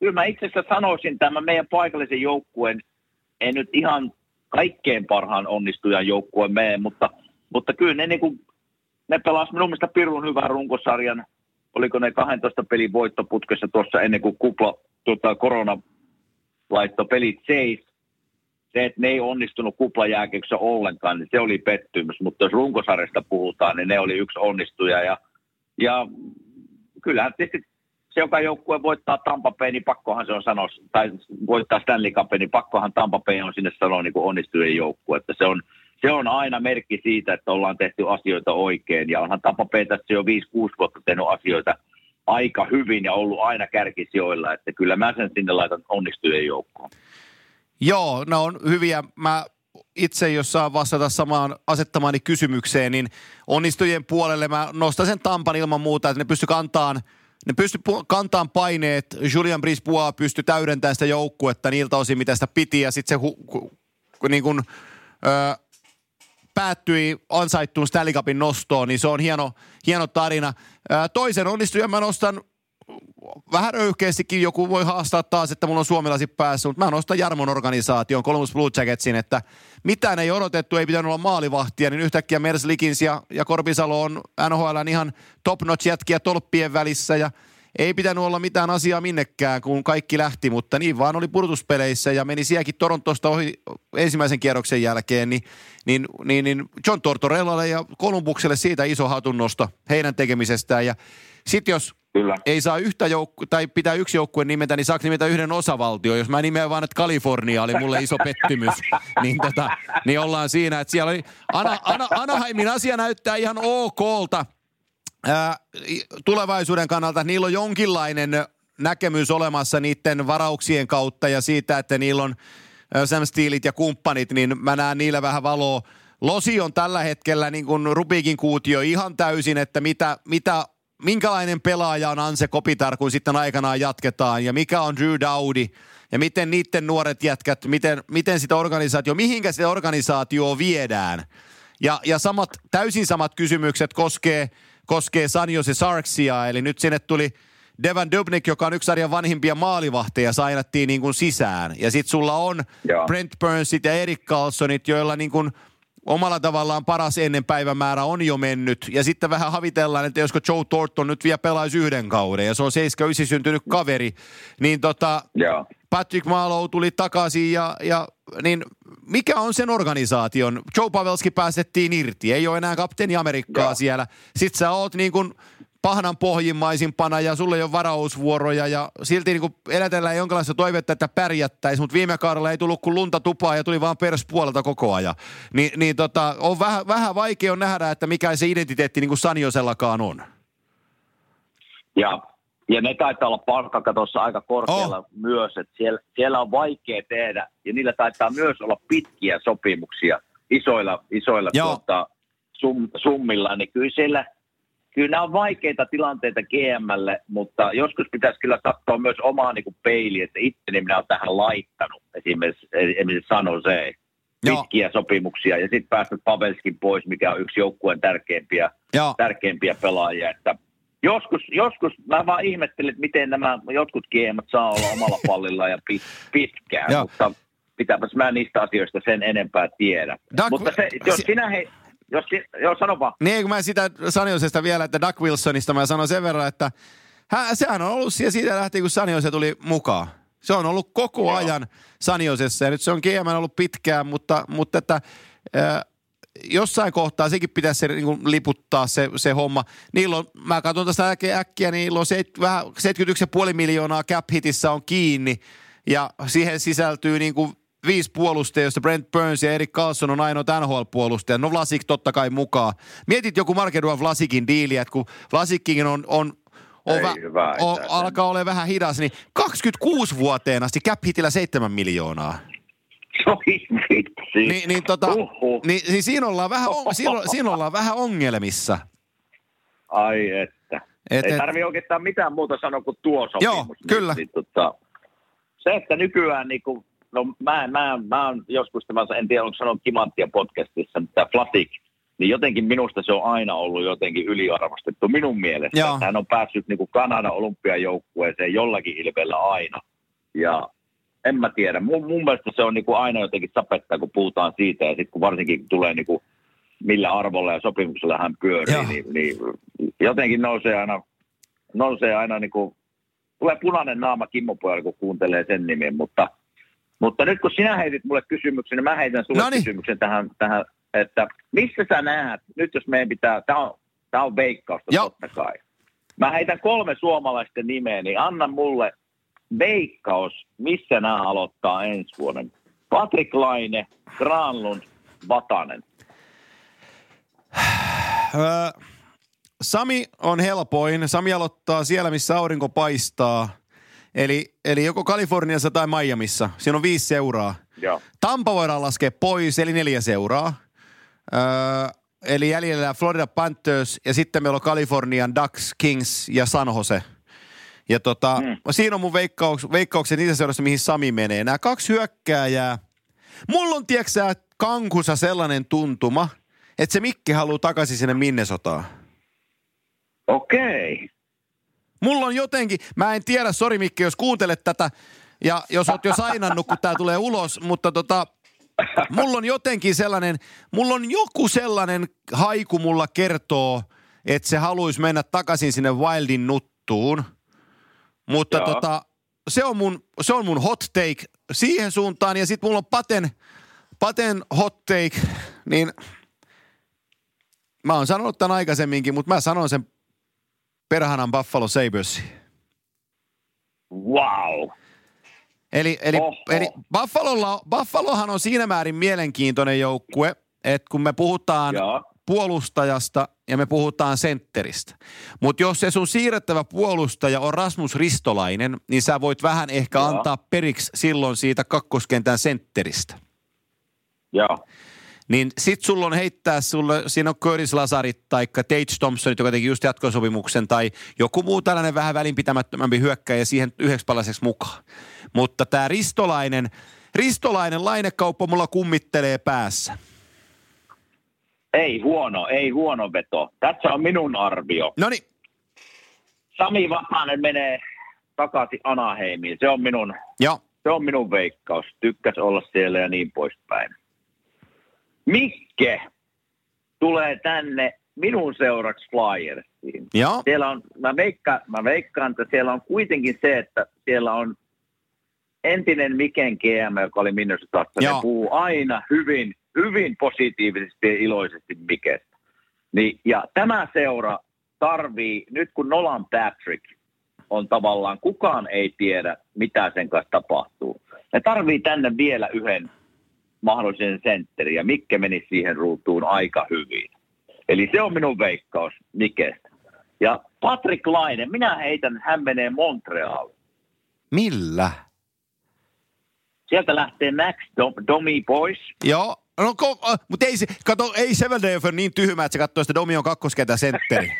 kyllä mä itse asiassa sanoisin tämän meidän paikallisen joukkueen, en nyt ihan kaikkein parhaan onnistujan joukkueen mene, mutta, mutta kyllä ne niin kuin ne pelasivat minun mielestä Pirun hyvän runkosarjan. Oliko ne 12 pelin voittoputkessa tuossa ennen kuin kupla, tuota, korona laittoi pelit seis. Se, että ne ei onnistunut kuplajääkeksessä ollenkaan, niin se oli pettymys. Mutta jos runkosarjasta puhutaan, niin ne oli yksi onnistuja. Ja, ja kyllähän tietysti se, joka joukkue voittaa Tampa Bay, niin pakkohan se on sanoa, tai voittaa Stanley Cup, niin pakkohan Tampa Bay on sinne sanoa niin onnistujien joukkue. Että se on, se on aina merkki siitä, että ollaan tehty asioita oikein. Ja onhan Tampa Bay tässä jo 5-6 vuotta tehnyt asioita aika hyvin ja ollut aina kärkisijoilla. Että kyllä mä sen sinne laitan onnistujien joukkoon. Joo, ne on hyviä. Mä itse, jos saa vastata samaan asettamaani kysymykseen, niin onnistujien puolelle mä nostan sen Tampan ilman muuta, että ne pysty kantaan ne pysty kantaan paineet, Julian Brisbois pystyi täydentämään sitä joukkuetta niiltä osin, mitä sitä piti, ja sitten se hu, hu, niin kun, ö, päättyi ansaittuun Stanley Cupin nostoon, niin se on hieno, hieno tarina. Toisen onnistujan mä nostan vähän röyhkeästikin joku voi haastaa taas, että mulla on suomilasi päässä, mutta mä nostan Jarmon organisaation, Columbus Blue Jacketsin, että mitään ei odotettu, ei pitänyt olla maalivahtia, niin yhtäkkiä Mers Likins ja, ja Korpisalo on NHL ihan top notch jätkiä tolppien välissä ja ei pitänyt olla mitään asiaa minnekään, kun kaikki lähti, mutta niin vaan oli purtuspeleissä ja meni sielläkin Torontosta ohi ensimmäisen kierroksen jälkeen, niin, niin, niin, niin John Tortorellalle ja Kolumbukselle siitä iso hatunnosto heidän tekemisestään. Ja sitten jos Kyllä. ei saa yhtä joukku- tai pitää yksi joukkue nimetä, niin saako nimetä yhden osavaltio. Jos mä nimeän vaan, että Kalifornia oli mulle iso pettymys, niin, tota, niin ollaan siinä, että siellä oli, Ana, Ana, Anaheimin asia näyttää ihan okolta tulevaisuuden kannalta niillä on jonkinlainen näkemys olemassa niiden varauksien kautta ja siitä, että niillä on Sam Steelit ja kumppanit, niin mä näen niillä vähän valoa. Losi on tällä hetkellä niin kuin Rubikin kuutio ihan täysin, että mitä, mitä, minkälainen pelaaja on Anse Kopitar, kun sitten aikanaan jatketaan, ja mikä on Drew Dowdy, ja miten niiden nuoret jätkät, miten, miten sitä organisaatio, mihinkä sitä organisaatio viedään. Ja, ja samat, täysin samat kysymykset koskee – koskee Sanjose Sarksia, eli nyt sinne tuli Devan Dubnik, joka on yksi sarjan vanhimpia maalivahteja, sainattiin niin kuin sisään. Ja sitten sulla on Joo. Brent Burnsit ja Erik Carlsonit, joilla niin kuin omalla tavallaan paras ennen päivämäärä on jo mennyt. Ja sitten vähän havitellaan, että josko Joe Thornton nyt vielä pelaisi yhden kauden, ja se on 79 syntynyt kaveri. Niin tota, Joo. Patrick Marlowe tuli takaisin, ja, ja niin mikä on sen organisaation? Joe Pavelski päästettiin irti, ei ole enää kapteeni Amerikkaa Joo. siellä. Sitten sä oot niin kuin pahnan pohjimmaisimpana ja sulle ei ole varausvuoroja ja silti niin kuin elätellään jonkinlaista toivetta, että pärjättäisiin, mutta viime kaudella ei tullut kuin lunta tupaa ja tuli vaan perspuolelta koko ajan. Ni, niin tota, on vähän, vähän vaikea nähdä, että mikä se identiteetti niin kuin Sanjosellakaan on. Ja, ja ne taitaa olla palkkakatossa aika korkealla oh. myös, että siellä, siellä on vaikea tehdä. Ja niillä taitaa myös olla pitkiä sopimuksia isoilla, isoilla tuota, sum, summilla, niin kyllä siellä – kyllä nämä on vaikeita tilanteita GMlle, mutta joskus pitäisi kyllä katsoa myös omaa niin peiliä, että itteni minä olen tähän laittanut, esimerkiksi, esimerkiksi se pitkiä sopimuksia, ja sitten päästä Pavelskin pois, mikä on yksi joukkueen tärkeimpiä, tärkeimpiä pelaajia, että joskus, joskus mä vaan ihmettelin, että miten nämä jotkut GM saa olla omalla pallilla ja pit, pitkään, Joo. mutta pitääpäs mä niistä asioista sen enempää tiedä. Doug, mutta se, jos sinä he, jos, joo, sano vaan. Niin, kun mä sitä Saniosesta vielä, että Doug Wilsonista mä sanon sen verran, että hän, sehän on ollut siellä siitä lähtien, kun Saniose tuli mukaan. Se on ollut koko joo. ajan Saniosessa ja nyt se on GM ollut pitkään, mutta, mutta että äh, jossain kohtaa sekin pitäisi se, niin kuin, liputtaa se, se homma. Niillä on, mä katson tästä äkkiä, äkkiä niillä on se, vähän 71,5 miljoonaa cap hitissä on kiinni ja siihen sisältyy niin kuin viisi puolustajaa, josta Brent Burns ja Erik Carlson on ainoa NHL-puolustaja. No Vlasik totta kai mukaan. Mietit joku Markedua Vlasikin diiliä, että kun Vlasikkin on, on on vä- hyvä, on, alkaa olla vähän hidas, niin 26 vuoteen asti cap hitillä 7 miljoonaa. Niin, niin, tota, niin, niin siinä, ollaan vähän, on, siinä, siinä ollaan vähän ongelmissa. Ai että. Et, Ei tarvi oikeastaan mitään muuta sanoa kuin tuo sopimus. Joo, niin, kyllä. Niin, tota, se, että nykyään niin kuin no mä, mä, mä oon joskus tämä, en tiedä onko sanonut Kimanttia podcastissa, mutta Flatik, niin jotenkin minusta se on aina ollut jotenkin yliarvostettu minun mielestä. Joo. Hän on päässyt niin kuin Kanadan olympiajoukkueeseen jollakin ilveellä aina. Ja en mä tiedä. Mun, mun mielestä se on niin kuin aina jotenkin sapettaa, kun puhutaan siitä. Ja sitten kun varsinkin tulee niin kuin millä arvolla ja sopimuksella hän pyörii, niin, niin, jotenkin nousee aina, nousee aina niin kuin, tulee punainen naama Kimmo kun kuuntelee sen nimen, mutta – mutta nyt kun sinä heitit mulle kysymyksen, niin mä heitän sulle Noniin. kysymyksen tähän, tähän, että missä sä näet, nyt jos meidän pitää, tämä on, tää on veikkausta Joo. totta kai. Mä heitän kolme suomalaisten nimeä, niin anna mulle veikkaus, missä nämä aloittaa ensi vuoden. Patrik Laine, Granlund, Vatanen. Sami on helpoin. Sami aloittaa siellä, missä aurinko paistaa – Eli, eli joko Kaliforniassa tai Miamiissa. Siinä on viisi seuraa. Joo. Tampa voidaan laskea pois, eli neljä seuraa. Öö, eli jäljellä Florida Panthers ja sitten meillä on Kalifornian Ducks, Kings ja San Jose. Ja tota, mm. siinä on mun veikkauks, veikkaukset niissä seurassa, mihin Sami menee. Nämä kaksi hyökkääjää. Mulla on, tiedätkö kankusa sellainen tuntuma, että se Mikki haluaa takaisin sinne Minnesotaan. Okei. Okay. Mulla on jotenkin, mä en tiedä, sori Mikki, jos kuuntelet tätä, ja jos oot jo sainannut, kun tää tulee ulos, mutta tota, mulla on jotenkin sellainen, mulla on joku sellainen haiku mulla kertoo, että se haluaisi mennä takaisin sinne Wildin nuttuun. Mutta tota, se on, mun, se on mun hot take siihen suuntaan. Ja sitten mulla on Paten, Paten hot take, niin mä oon sanonut tämän aikaisemminkin, mutta mä sanon sen perhanan Buffalo Sabres. Wow. Eli, eli, eli Buffalolla, Buffalohan on siinä määrin mielenkiintoinen joukkue, että kun me puhutaan Joo. Puolustajasta ja me puhutaan sentteristä. Mutta jos se sun siirrettävä puolustaja on Rasmus Ristolainen, niin sä voit vähän ehkä Joo. antaa periksi silloin siitä kakkoskentän sentteristä. Joo niin sit sulla on heittää sulle, siinä on Curtis Lazarit tai Tate Thompson, joka teki just jatkosopimuksen, tai joku muu tällainen vähän välinpitämättömämpi hyökkäjä siihen yhdeksi palaseksi mukaan. Mutta tämä Ristolainen, Ristolainen lainekauppa mulla kummittelee päässä. Ei huono, ei huono veto. Tässä on minun arvio. No niin. Sami Vatanen menee takaisin Anaheimiin. Se on minun, Joo. Se on minun veikkaus. Tykkäs olla siellä ja niin poispäin. Mikke tulee tänne minun seuraksi Flyersiin. Joo. Siellä on, mä, veikka, mä veikkaan, että siellä on kuitenkin se, että siellä on entinen Miken GM, joka oli Minnesotassa, ne puhuu aina hyvin, hyvin positiivisesti ja iloisesti Mikestä. Niin, ja tämä seura tarvii, nyt kun Nolan Patrick on tavallaan, kukaan ei tiedä, mitä sen kanssa tapahtuu. Ne tarvii tänne vielä yhden mahdollisen sentterin, ja Mikke meni siihen ruutuun aika hyvin. Eli se on minun veikkaus Mikestä. Ja Patrick Laine, minä heitän, hän menee Montrealiin. Millä? Sieltä lähtee Max Dom- Domi pois. Joo, no ko- mutta ei se, kato, ei Seveldorf niin tyhmä, että se katsoo sitä Domi on kakkoskentä sentteri.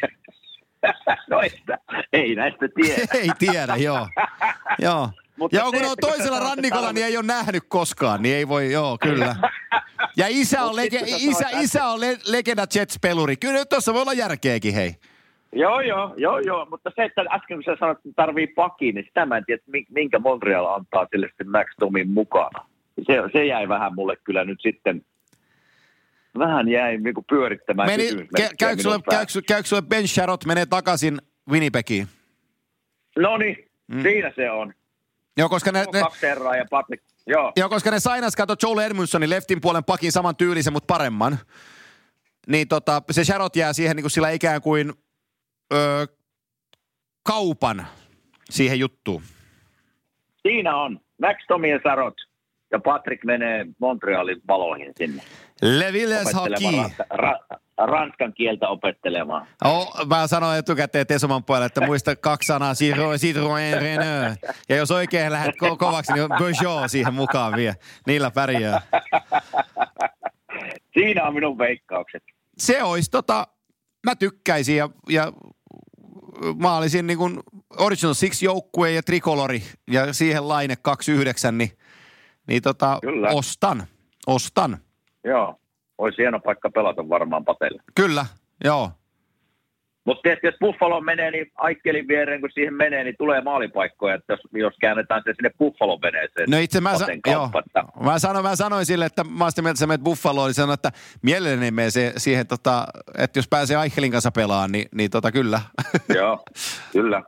no että, ei näistä tiedä. ei tiedä, joo. joo. Mutta ja se, kun on toisella rannikolla, niin ei ole nähnyt koskaan, niin ei voi, joo, kyllä. Ja isä on, lege, isä, isä on le, legenda Jets-peluri. Kyllä tuossa voi olla järkeäkin, hei. Joo, joo, joo, joo, mutta se, että äsken kun sä sanoit, että tarvii pakin, niin sitä mä en tiedä, minkä Montreal antaa sille sitten Max Tomin mukana. Se, se jäi vähän mulle kyllä nyt sitten, vähän jäi niin kuin pyörittämään Meni, kä- käykö, sulle, käykö, käykö sulle Ben Sharot menee takaisin Winnipegiin? No niin, mm. siinä se on. Joo, koska ne, ne, ja Patrick. Joo. Joo, koska ne sainas, kato Joel Edmundsonin leftin puolen pakin saman tyylisen, mutta paremman. Niin tota, se Sharot jää siihen niin kuin sillä ikään kuin öö, kaupan siihen juttuun. Siinä on. Max Tomi ja Sarot. Ja Patrick menee Montrealin paloihin sinne. Le Villes Hockey. Ra- ranskan kieltä opettelemaan. Oh, mä sanoin etukäteen Tesoman puolelle, että muista kaksi sanaa, Citroën, Renault. Ja jos oikein lähdet ko- kovaksi, niin Peugeot siihen mukaan vie. Niillä pärjää. Siinä on minun veikkaukset. Se olisi tota, mä tykkäisin ja, ja mä olisin niin kuin Original Six joukkue ja trikolori ja siihen laine 29, niin, niin tota, Kyllä. ostan, ostan. Joo, olisi hieno paikka pelata varmaan Patelle. Kyllä, joo. Mutta jos Buffalo menee, niin Aikkelin viereen, kun siihen menee, niin tulee maalipaikkoja, että jos, jos käännetään se sinne Buffalo veneeseen. No itse mä, sa- joo. Mä, sanoin, mä sanoin sille, että mä sitä mieltä, että sä menet Buffaloon, niin sanoin, että mielelläni menee se, siihen, tota, että jos pääsee Aikkelin kanssa pelaamaan, niin, niin tota, kyllä. joo, kyllä.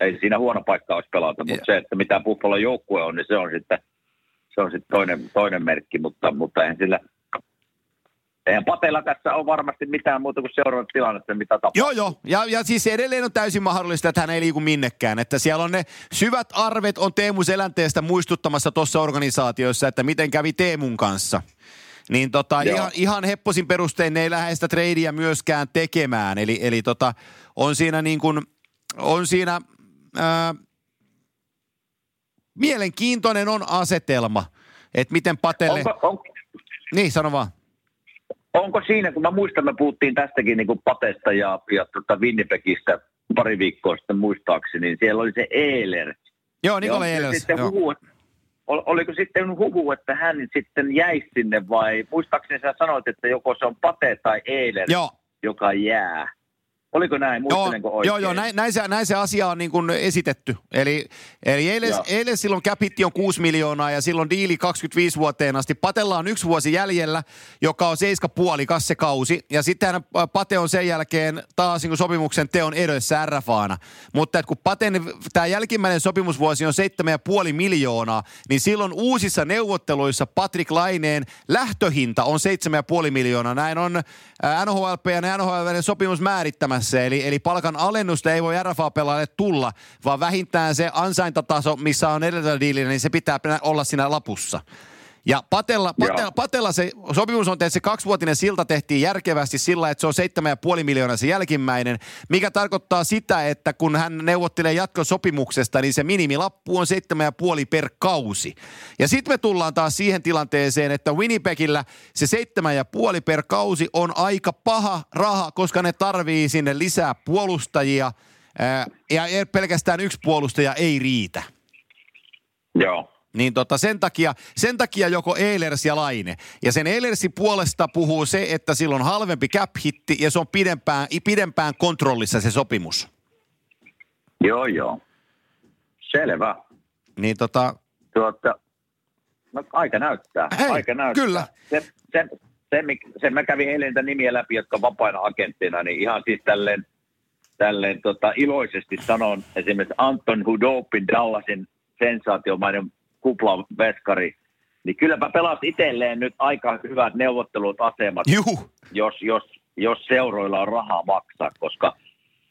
Ei siinä huono paikka olisi pelata, mutta se, että mitä Buffalo joukkue on, niin se on sitten, se on sitten toinen, toinen merkki, mutta, mutta eihän sillä – eihän Patella tässä ole varmasti mitään muuta kuin seuraavat tilannetta, mitä tapahtuu. Joo, joo. Ja, ja siis edelleen on täysin mahdollista, että hän ei liiku minnekään. Että siellä on ne syvät arvet on Teemu Selänteestä muistuttamassa tuossa organisaatiossa, että miten kävi Teemun kanssa. Niin tota, ihan, ihan hepposin perustein ne ei lähde sitä treidiä myöskään tekemään. Eli, eli tota, on siinä niin kuin, on siinä ää, mielenkiintoinen on asetelma, että miten Patelle... Onko, on... Niin, sano vaan onko siinä, kun mä muistan, me puhuttiin tästäkin niin kuin Patesta ja, ja tota Winnipegistä pari viikkoa sitten muistaakseni, niin siellä oli se Eiler. Joo, Nikola Ehlers. Sitten joo. Huhu, oliko sitten huhu, että hän sitten jäi sinne vai muistaakseni sä sanoit, että joko se on Pate tai Eiler, Joo. joka jää. Oliko näin? Muistelenko joo, oikein? Joo, joo näin, näin, se, näin se asia on niin kuin esitetty. Eli, eli eilen, eilen silloin capitti on 6 miljoonaa ja silloin diili 25 vuoteen asti. Patella on yksi vuosi jäljellä, joka on 7,5 kassekausi. Ja sitten Pate on sen jälkeen taas niin kuin sopimuksen teon edessä RFAana. Mutta että kun Paten tämä jälkimmäinen sopimusvuosi on 7,5 miljoonaa, niin silloin uusissa neuvotteluissa Patrick Laineen lähtöhinta on 7,5 miljoonaa. Näin on NHLP ja NHL sopimus määrittämässä kanssa. Eli, eli palkan alennusta ei voi RFA-pelaajalle tulla, vaan vähintään se ansaintataso, missä on edellisellä diilillä, niin se pitää olla siinä lapussa. Ja Patella, Patella, Patella se sopimus on tehty, se kaksivuotinen silta tehtiin järkevästi sillä, että se on 7,5 miljoonaa se jälkimmäinen, mikä tarkoittaa sitä, että kun hän neuvottelee jatkosopimuksesta, niin se minimilappu on 7,5 per kausi. Ja sitten me tullaan taas siihen tilanteeseen, että Winnipegillä se 7,5 per kausi on aika paha raha, koska ne tarvii sinne lisää puolustajia, ja pelkästään yksi puolustaja ei riitä. Joo. Niin tota, sen, takia, sen takia joko Eilers ja Laine. Ja sen Eilersin puolesta puhuu se, että sillä on halvempi cap hitti ja se on pidempään, pidempään kontrollissa se sopimus. Joo, joo. Selvä. Niin tota... Tuota, no, aika näyttää. Hei, aika näyttää. Kyllä. Sen, sen, sen, sen mä kävin eilen nimiä läpi, jotka on vapaina agenttina, niin ihan siis tälleen, tälleen tota, iloisesti sanon esimerkiksi Anton Hudopin Dallasin sensaatiomainen kuplaveskari, niin kylläpä pelasi itselleen nyt aika hyvät neuvottelut asemat, Juhu. jos, jos, jos seuroilla on rahaa maksaa, koska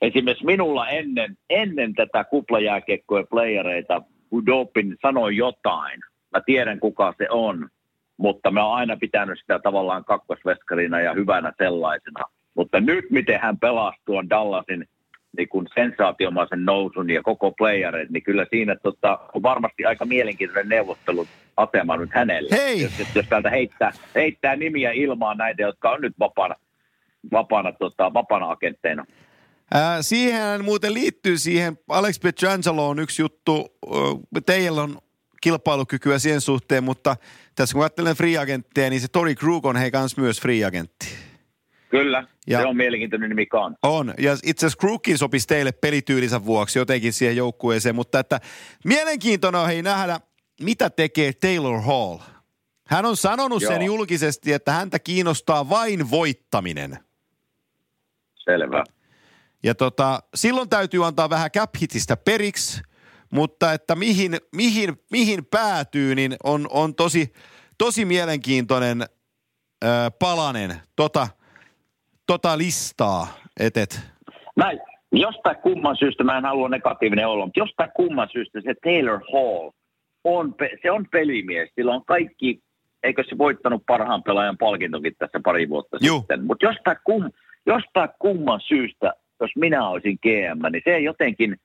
esimerkiksi minulla ennen, ennen tätä kuplajääkiekkojen playereita Udopin sanoi jotain. Mä tiedän kuka se on, mutta mä oon aina pitänyt sitä tavallaan kakkosveskarina ja hyvänä sellaisena. Mutta nyt miten hän pelasi tuon Dallasin niin kuin sensaatiomaisen nousun ja koko playerit, niin kyllä siinä tota, on varmasti aika mielenkiintoinen neuvottelut asema nyt hänelle. Hei! Jos, jos täältä heittää, heittää nimiä ilmaan näitä, jotka on nyt vapaana, vapaana, tota, vapaana agentteina. Ää, siihen muuten liittyy siihen, Alex Pietrangelo on yksi juttu, teillä on kilpailukykyä siihen suhteen, mutta tässä kun ajattelen free agentteja, niin se Tori Krug on hei kans myös free agentti. Kyllä, Ja- se on mielenkiintoinen nimi kan. On, ja itse asiassa Krugkin sopisi teille pelityylinsä vuoksi jotenkin siihen joukkueeseen, mutta että mielenkiintoinen on hei nähdä, mitä tekee Taylor Hall. Hän on sanonut Joo. sen julkisesti, että häntä kiinnostaa vain voittaminen. Selvä. Ja tota, silloin täytyy antaa vähän cap hitistä periksi, mutta että mihin, mihin, mihin päätyy, niin on, on tosi, tosi mielenkiintoinen ö, palanen tota, tota listaa. Et, et. Mä, jostain kumman syystä, mä en halua negatiivinen olla, mutta jostain kumman syystä se Taylor Hall, on, se on pelimies. Sillä on kaikki, eikö se voittanut parhaan pelaajan palkintokin tässä pari vuotta Juu. sitten. Mutta jostain, kum, jostain kumman syystä, jos minä olisin GM, niin se jotenkin,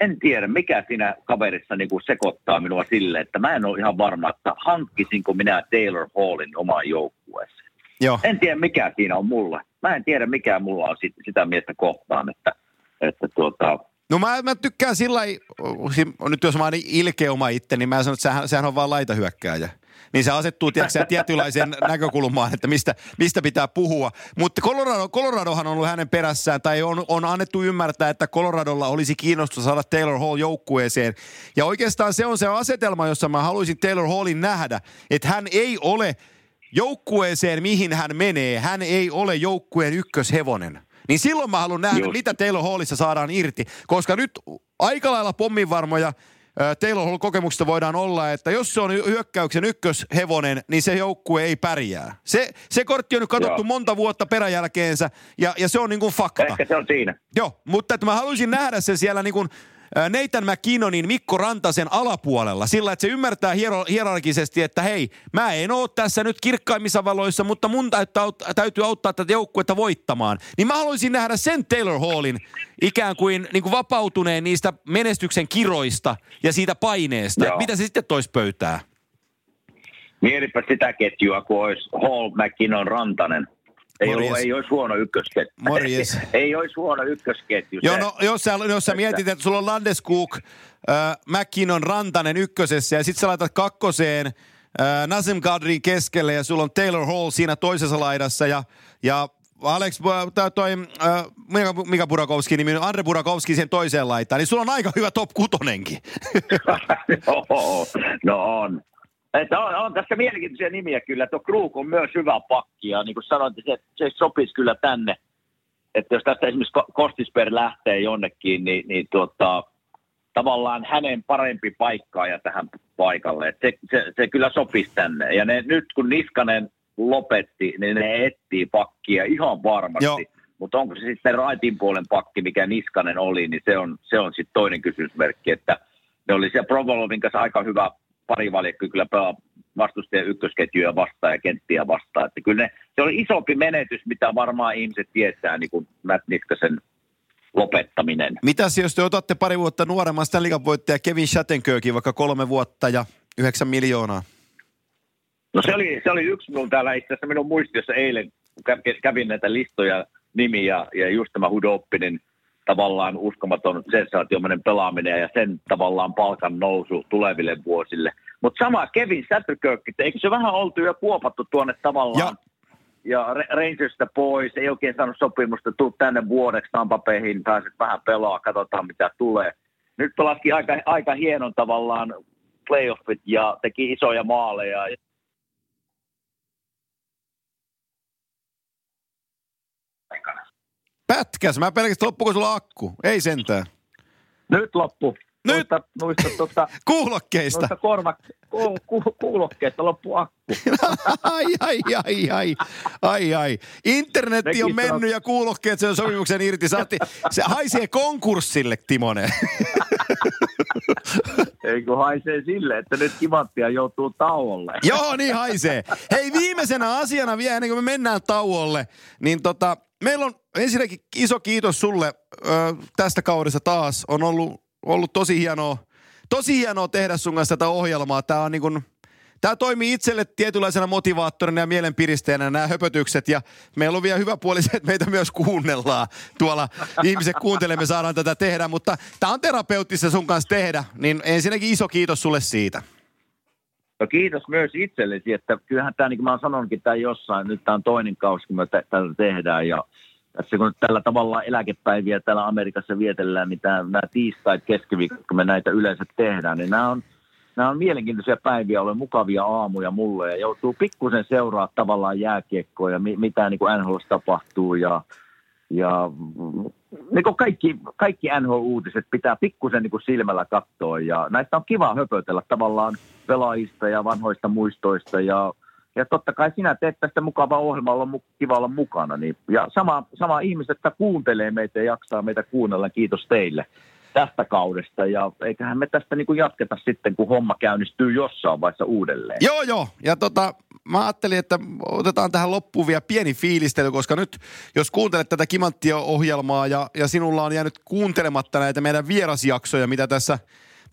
en tiedä mikä siinä kaverissa niin kuin sekoittaa minua sille, että mä en ole ihan varma, että hankkisinko minä Taylor Hallin omaan joukkueeseen. Joo. En tiedä mikä siinä on mulla. Mä en tiedä mikä mulla on sit, sitä miestä kohtaan, että, että tuota, No mä, mä tykkään sillä nyt jos mä oon ilkeä oma itse, niin mä sanon, että sehän, sehän on vaan laitahyökkääjä. Niin se asettuu tiedätkö, tietynlaiseen näkökulmaan, että mistä, mistä pitää puhua. Mutta Colorado, Coloradohan on ollut hänen perässään, tai on, on annettu ymmärtää, että Coloradolla olisi kiinnostus saada Taylor Hall joukkueeseen. Ja oikeastaan se on se asetelma, jossa mä haluaisin Taylor Hallin nähdä, että hän ei ole joukkueeseen, mihin hän menee, hän ei ole joukkueen ykköshevonen. Niin silloin mä haluan nähdä, Just. mitä Taylor Hallissa saadaan irti. Koska nyt aika lailla pomminvarmoja Taylor Hall kokemuksesta voidaan olla, että jos se on hyökkäyksen ykköshevonen, niin se joukkue ei pärjää. Se, se kortti on nyt katsottu Joo. monta vuotta peräjälkeensä ja, ja se on niin kuin fakta. ehkä se on siinä. Joo, mutta että mä haluaisin nähdä sen siellä niin kuin Nathan McKinnonin Mikko Rantasen alapuolella, sillä että se ymmärtää hiero, hierarkisesti, että hei, mä en oo tässä nyt kirkkaimmissa valoissa, mutta mun täytyy auttaa tätä joukkuetta voittamaan. Niin mä haluaisin nähdä sen Taylor Hallin ikään kuin, niin kuin vapautuneen niistä menestyksen kiroista ja siitä paineesta. Joo. Mitä se sitten tois pöytää? Mietipä sitä ketjua, kun olisi Hall, McKinnon, Rantanen. Ei, Morjes. ollut, ei olisi huono ykkösketju. Morjes. ei olisi huono ykkösketju. Joo, no, jos sä, jos sä mietit, että sulla on Landeskuk, äh, McKinnon, Rantanen ykkösessä ja sitten sä laitat kakkoseen äh, Nazem Kadrin keskelle ja sulla on Taylor Hall siinä toisessa laidassa ja, ja Alex, tää toi, äh, Mika, Mika Burakovski, nimi, Andre Burakovski siihen toiseen laitaan, niin sulla on aika hyvä top kutonenkin. Joo, no on. Että on, on tässä mielenkiintoisia nimiä kyllä. Tuo Krug on myös hyvä pakki ja niin kuin sanoin, että se, se sopisi kyllä tänne. Että jos tästä esimerkiksi Ko- Kostisper lähtee jonnekin, niin, niin tuota, tavallaan hänen parempi paikkaaja tähän paikalle. Et se, se, se, kyllä sopisi tänne. Ja ne, nyt kun Niskanen lopetti, niin ne etsii pakkia ihan varmasti. Joo. Mutta onko se sitten raitin puolen pakki, mikä Niskanen oli, niin se on, se on sitten toinen kysymysmerkki. Että ne oli siellä Provolovin kanssa aika hyvä parivaljakko kyllä pelaa vastustajan ykkösketjuja vastaan ja kenttiä vastaan. Että kyllä ne, se oli isompi menetys, mitä varmaan ihmiset tietää, niin kuin Matt Niskasen lopettaminen. Mitäs jos te otatte pari vuotta nuoremman Stanley voittaja Kevin Shattenkirkin, vaikka kolme vuotta ja yhdeksän miljoonaa? No se oli, se oli yksi minun täällä itse asiassa minun muistiossa eilen, kun kä- kävin näitä listoja, nimiä ja just tämä Hudoppinen tavallaan uskomaton sensaatiomainen pelaaminen ja sen tavallaan palkan nousu tuleville vuosille. Mutta sama Kevin Satterkirk, eikö se vähän oltu jo kuopattu tuonne tavallaan ja, ja Ra- Rangersista pois, ei oikein saanut sopimusta, tuu tänne vuodeksi Tampapeihin, pääset vähän pelaa, katsotaan mitä tulee. Nyt pelasikin aika, aika hienon tavallaan playoffit ja teki isoja maaleja. Pätkäs, mä pelkästään loppuko sulla akku? Ei sentään. Nyt loppu. noista, noista, tota, kuulokkeista. Noista korva, ku, ku, kuulokkeista loppu akku. ai, ai, ai, ai, ai, ai. Internetti on mennyt ja kuulokkeet sen sopimuksen irti. Saatti, se haisee konkurssille, Timonen. Ei kun haisee sille, että nyt kimanttia joutuu tauolle. Joo, niin haisee. Hei, viimeisenä asiana vielä ennen kuin me mennään tauolle, niin tota, meillä on ensinnäkin iso kiitos sulle ö, tästä kaudesta taas. On ollut, ollut tosi hienoa, tosi hienoa tehdä sun kanssa tätä ohjelmaa. Tämä on niin kuin, Tämä toimii itselle tietynlaisena motivaattorina ja mielenpiristeenä nämä höpötykset ja meillä on vielä hyvä puoli se, että meitä myös kuunnellaan tuolla. Ihmiset kuuntelemme, saadaan tätä tehdä, mutta tämä on terapeuttista sun kanssa tehdä, niin ensinnäkin iso kiitos sulle siitä. No kiitos myös itsellesi, että kyllähän tämä, niin kuin mä oon sanonutkin tämä jossain, nyt tämä on toinen kausi, kun me tätä tehdään ja tässä kun tällä tavalla eläkepäiviä täällä Amerikassa vietellään, niin nämä tiistait keskiviikot, kun me näitä yleensä tehdään, niin nämä on nämä on mielenkiintoisia päiviä, ole mukavia aamuja mulle. Ja joutuu pikkusen seuraa tavallaan jääkiekkoa ja mi, mitä niin kuin NHL tapahtuu. Ja, ja niin kuin kaikki, kaikki NHL-uutiset pitää pikkusen niin silmällä katsoa. Ja näistä on kiva höpötellä tavallaan pelaajista ja vanhoista muistoista. Ja ja totta kai sinä teet tästä mukavaa ohjelmaa, on kiva olla mukana. Niin, ja sama, sama ihmiset, että kuuntelee meitä ja jaksaa meitä kuunnella, kiitos teille tästä kaudesta ja eiköhän me tästä niin kuin jatketa sitten, kun homma käynnistyy jossain vaiheessa uudelleen. Joo, joo. Ja tota, mä ajattelin, että otetaan tähän loppuun vielä pieni fiilistely, koska nyt jos kuuntelet tätä Kimanttia-ohjelmaa ja, ja sinulla on jäänyt kuuntelematta näitä meidän vierasjaksoja, mitä tässä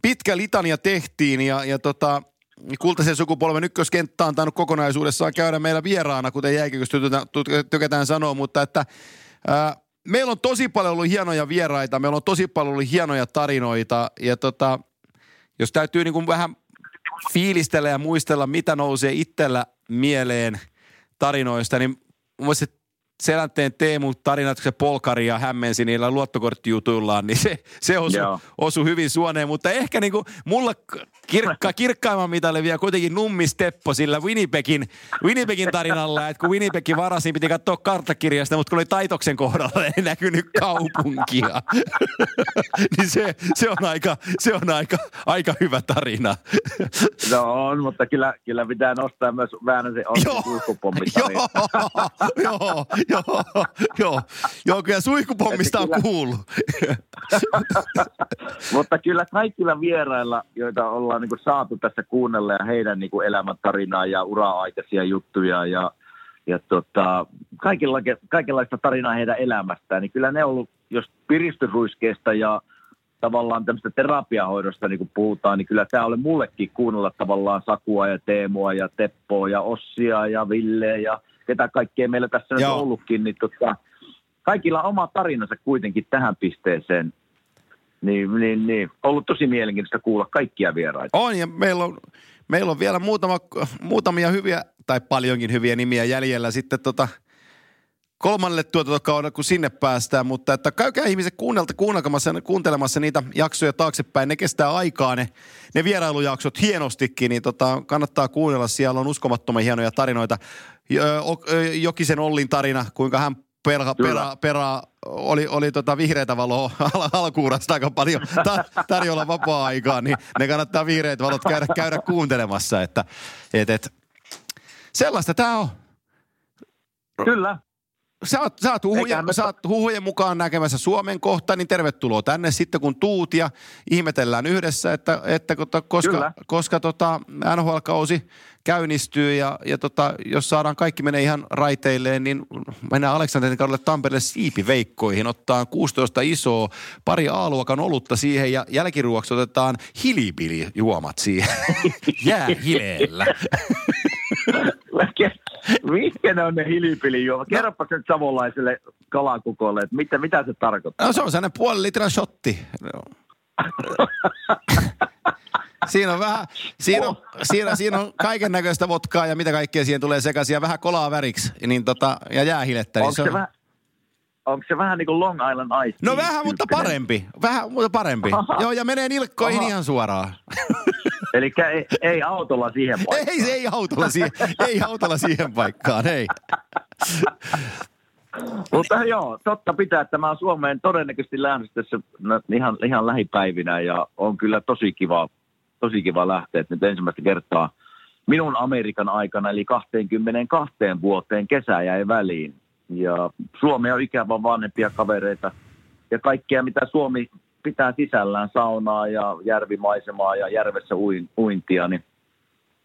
pitkä litania tehtiin ja, ja tota, kultaisen sukupolven ykköskenttä on tainnut kokonaisuudessaan käydä meillä vieraana, kuten jääkiköstä tykätään sanoa, mutta että ää, meillä on tosi paljon ollut hienoja vieraita, meillä on tosi paljon ollut hienoja tarinoita ja tota, jos täytyy niin kuin vähän fiilistellä ja muistella, mitä nousee itsellä mieleen tarinoista, niin mun mielestä Selänteen Teemu tarinat, kun se polkaria hämmensi niillä luottokorttijutuillaan, niin se, se osui, osu hyvin suoneen. Mutta ehkä niin kuin mulla kirkka, kirkkaimman mitalle vielä kuitenkin Nummi-Steppo sillä Winnipegin, Winnipegin tarinalla, että kun Winnipegin varasi, piti katsoa karttakirjasta, mutta kun oli Taitoksen kohdalla, ei näkynyt kaupunkia. niin se, se, on aika, se on aika, aika hyvä tarina. no on, mutta kyllä, kyllä pitää nostaa myös Väänäsen ulkopommit joo, joo, joo, joo, joo, kyllä suihkupommista on kuullut. Mutta kyllä kaikilla vierailla, joita ollaan niin saatu tässä kuunnella ja heidän niin elämäntarinaa ja ura-aikaisia juttuja ja, ja tota, kaikilla, kaikenlaista tarinaa heidän elämästään, niin kyllä ne on ollut, jos piristysruiskeesta ja tavallaan tämmöistä terapiahoidosta niin kun puhutaan, niin kyllä tämä oli mullekin kuunnella tavallaan Sakua ja Teemua ja Teppoa ja Ossia ja Ville ja ketä kaikkea meillä tässä Joo. on ollutkin, niin tota, kaikilla on oma tarinansa kuitenkin tähän pisteeseen. Niin, niin, niin. Ollut tosi mielenkiintoista kuulla kaikkia vieraita. On, ja meillä on, meillä on vielä muutama, muutamia hyviä, tai paljonkin hyviä nimiä jäljellä sitten tota, kolmannelle tuotantokaudelle, kun sinne päästään, mutta että käykää ihmiset kuunnelta, kuunnelmassa, kuuntelemassa niitä jaksoja taaksepäin. Ne kestää aikaa, ne, ne vierailujaksot hienostikin, niin tota, kannattaa kuunnella. Siellä on uskomattoman hienoja tarinoita. Jokisen Ollin tarina, kuinka hän perha, perä, perä, oli, oli tota vihreitä valoa al- alkuurasta aika paljon ta- tarjolla vapaa-aikaa, niin ne kannattaa vihreät valot käydä, käydä kuuntelemassa, että et, et, sellaista tämä on. Kyllä, sä oot, sä, oot huhujen, me... sä oot huhujen mukaan näkemässä Suomen kohta, niin tervetuloa tänne sitten kun tuut ja ihmetellään yhdessä, että, että koska, koska tota NHL-kausi käynnistyy ja, ja tota, jos saadaan kaikki menee ihan raiteilleen, niin mennään Aleksanterin kaudelle Tampereelle siipiveikkoihin, ottaa 16 isoa, pari aaluakan olutta siihen ja jälkiruoksi otetaan juomat siihen. Jää hileellä. Mitkä ne on ne hilipilijuomat? No. Kerropa nyt savolaiselle kalakukolle, että mitä, mitä se tarkoittaa. No se on sellainen puoli litran shotti. siinä on vähän, siinä on, siinä, siinä on kaiken näköistä vodkaa ja mitä kaikkea siihen tulee sekaisin ja vähän kolaa väriksi niin tota, ja jäähilettä. Niin se on... Vähän, onko se vähän niin kuin Long Island Ice? No vähän, mutta parempi. Vähän, mutta parempi. Aha. Joo, ja menee nilkkoihin Aha. ihan suoraan. Eli ei, ei autolla siihen paikkaan. Ei, ei autolla siihen, ei autolla siihen paikkaan, ei. Mutta joo, totta pitää, että mä oon Suomeen todennäköisesti lähdössä ihan, ihan lähipäivinä ja on kyllä tosi kiva, tosi kiva lähteä, nyt ensimmäistä kertaa minun Amerikan aikana, eli 22 vuoteen kesä jäi väliin. Ja Suomi on ikävä vanhempia kavereita ja kaikkea, mitä Suomi pitää sisällään, saunaa ja järvimaisemaa ja järvessä uintia, niin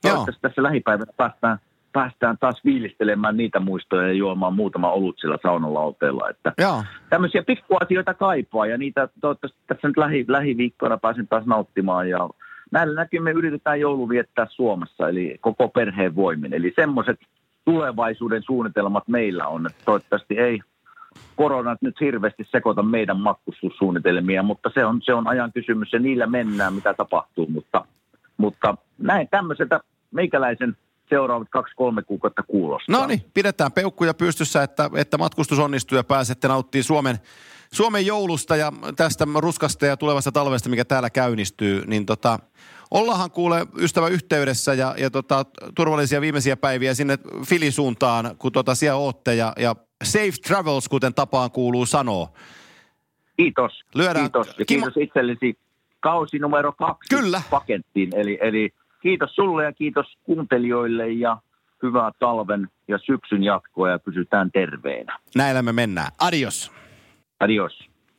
toivottavasti tässä lähipäivänä päästään päästään taas viilistelemään niitä muistoja ja juomaan muutama olut sillä saunalauteella. Että Joo. Tämmöisiä pikkuasioita kaipaa ja niitä toivottavasti tässä nyt lähi, lähiviikkoina pääsen taas nauttimaan. Ja näillä näkymin yritetään joulu viettää Suomessa, eli koko perheen voimin. Eli semmoiset tulevaisuuden suunnitelmat meillä on, että toivottavasti ei koronat nyt hirveästi sekoita meidän matkustussuunnitelmia, mutta se on, se on ajan kysymys ja niillä mennään, mitä tapahtuu. Mutta, mutta näin tämmöiseltä meikäläisen seuraavat kaksi-kolme kuukautta kuulostaa. No niin, pidetään peukkuja pystyssä, että, että matkustus onnistuu ja pääsette nauttimaan Suomen, Suomen joulusta ja tästä ruskasta ja tulevasta talvesta, mikä täällä käynnistyy. Niin tota, ollaanhan kuule ystävä yhteydessä ja, ja tota, turvallisia viimeisiä päiviä sinne Filin suuntaan, kun tota siellä ootte ja, ja safe travels, kuten tapaan kuuluu sanoa. Kiitos. Lyödään. Kiitos. Ja kiitos Kim... itsellesi kausi numero kaksi Kyllä. pakettiin. Eli, eli kiitos sulle ja kiitos kuuntelijoille ja hyvää talven ja syksyn jatkoa ja pysytään terveenä. Näillä me mennään. Adios. Adios.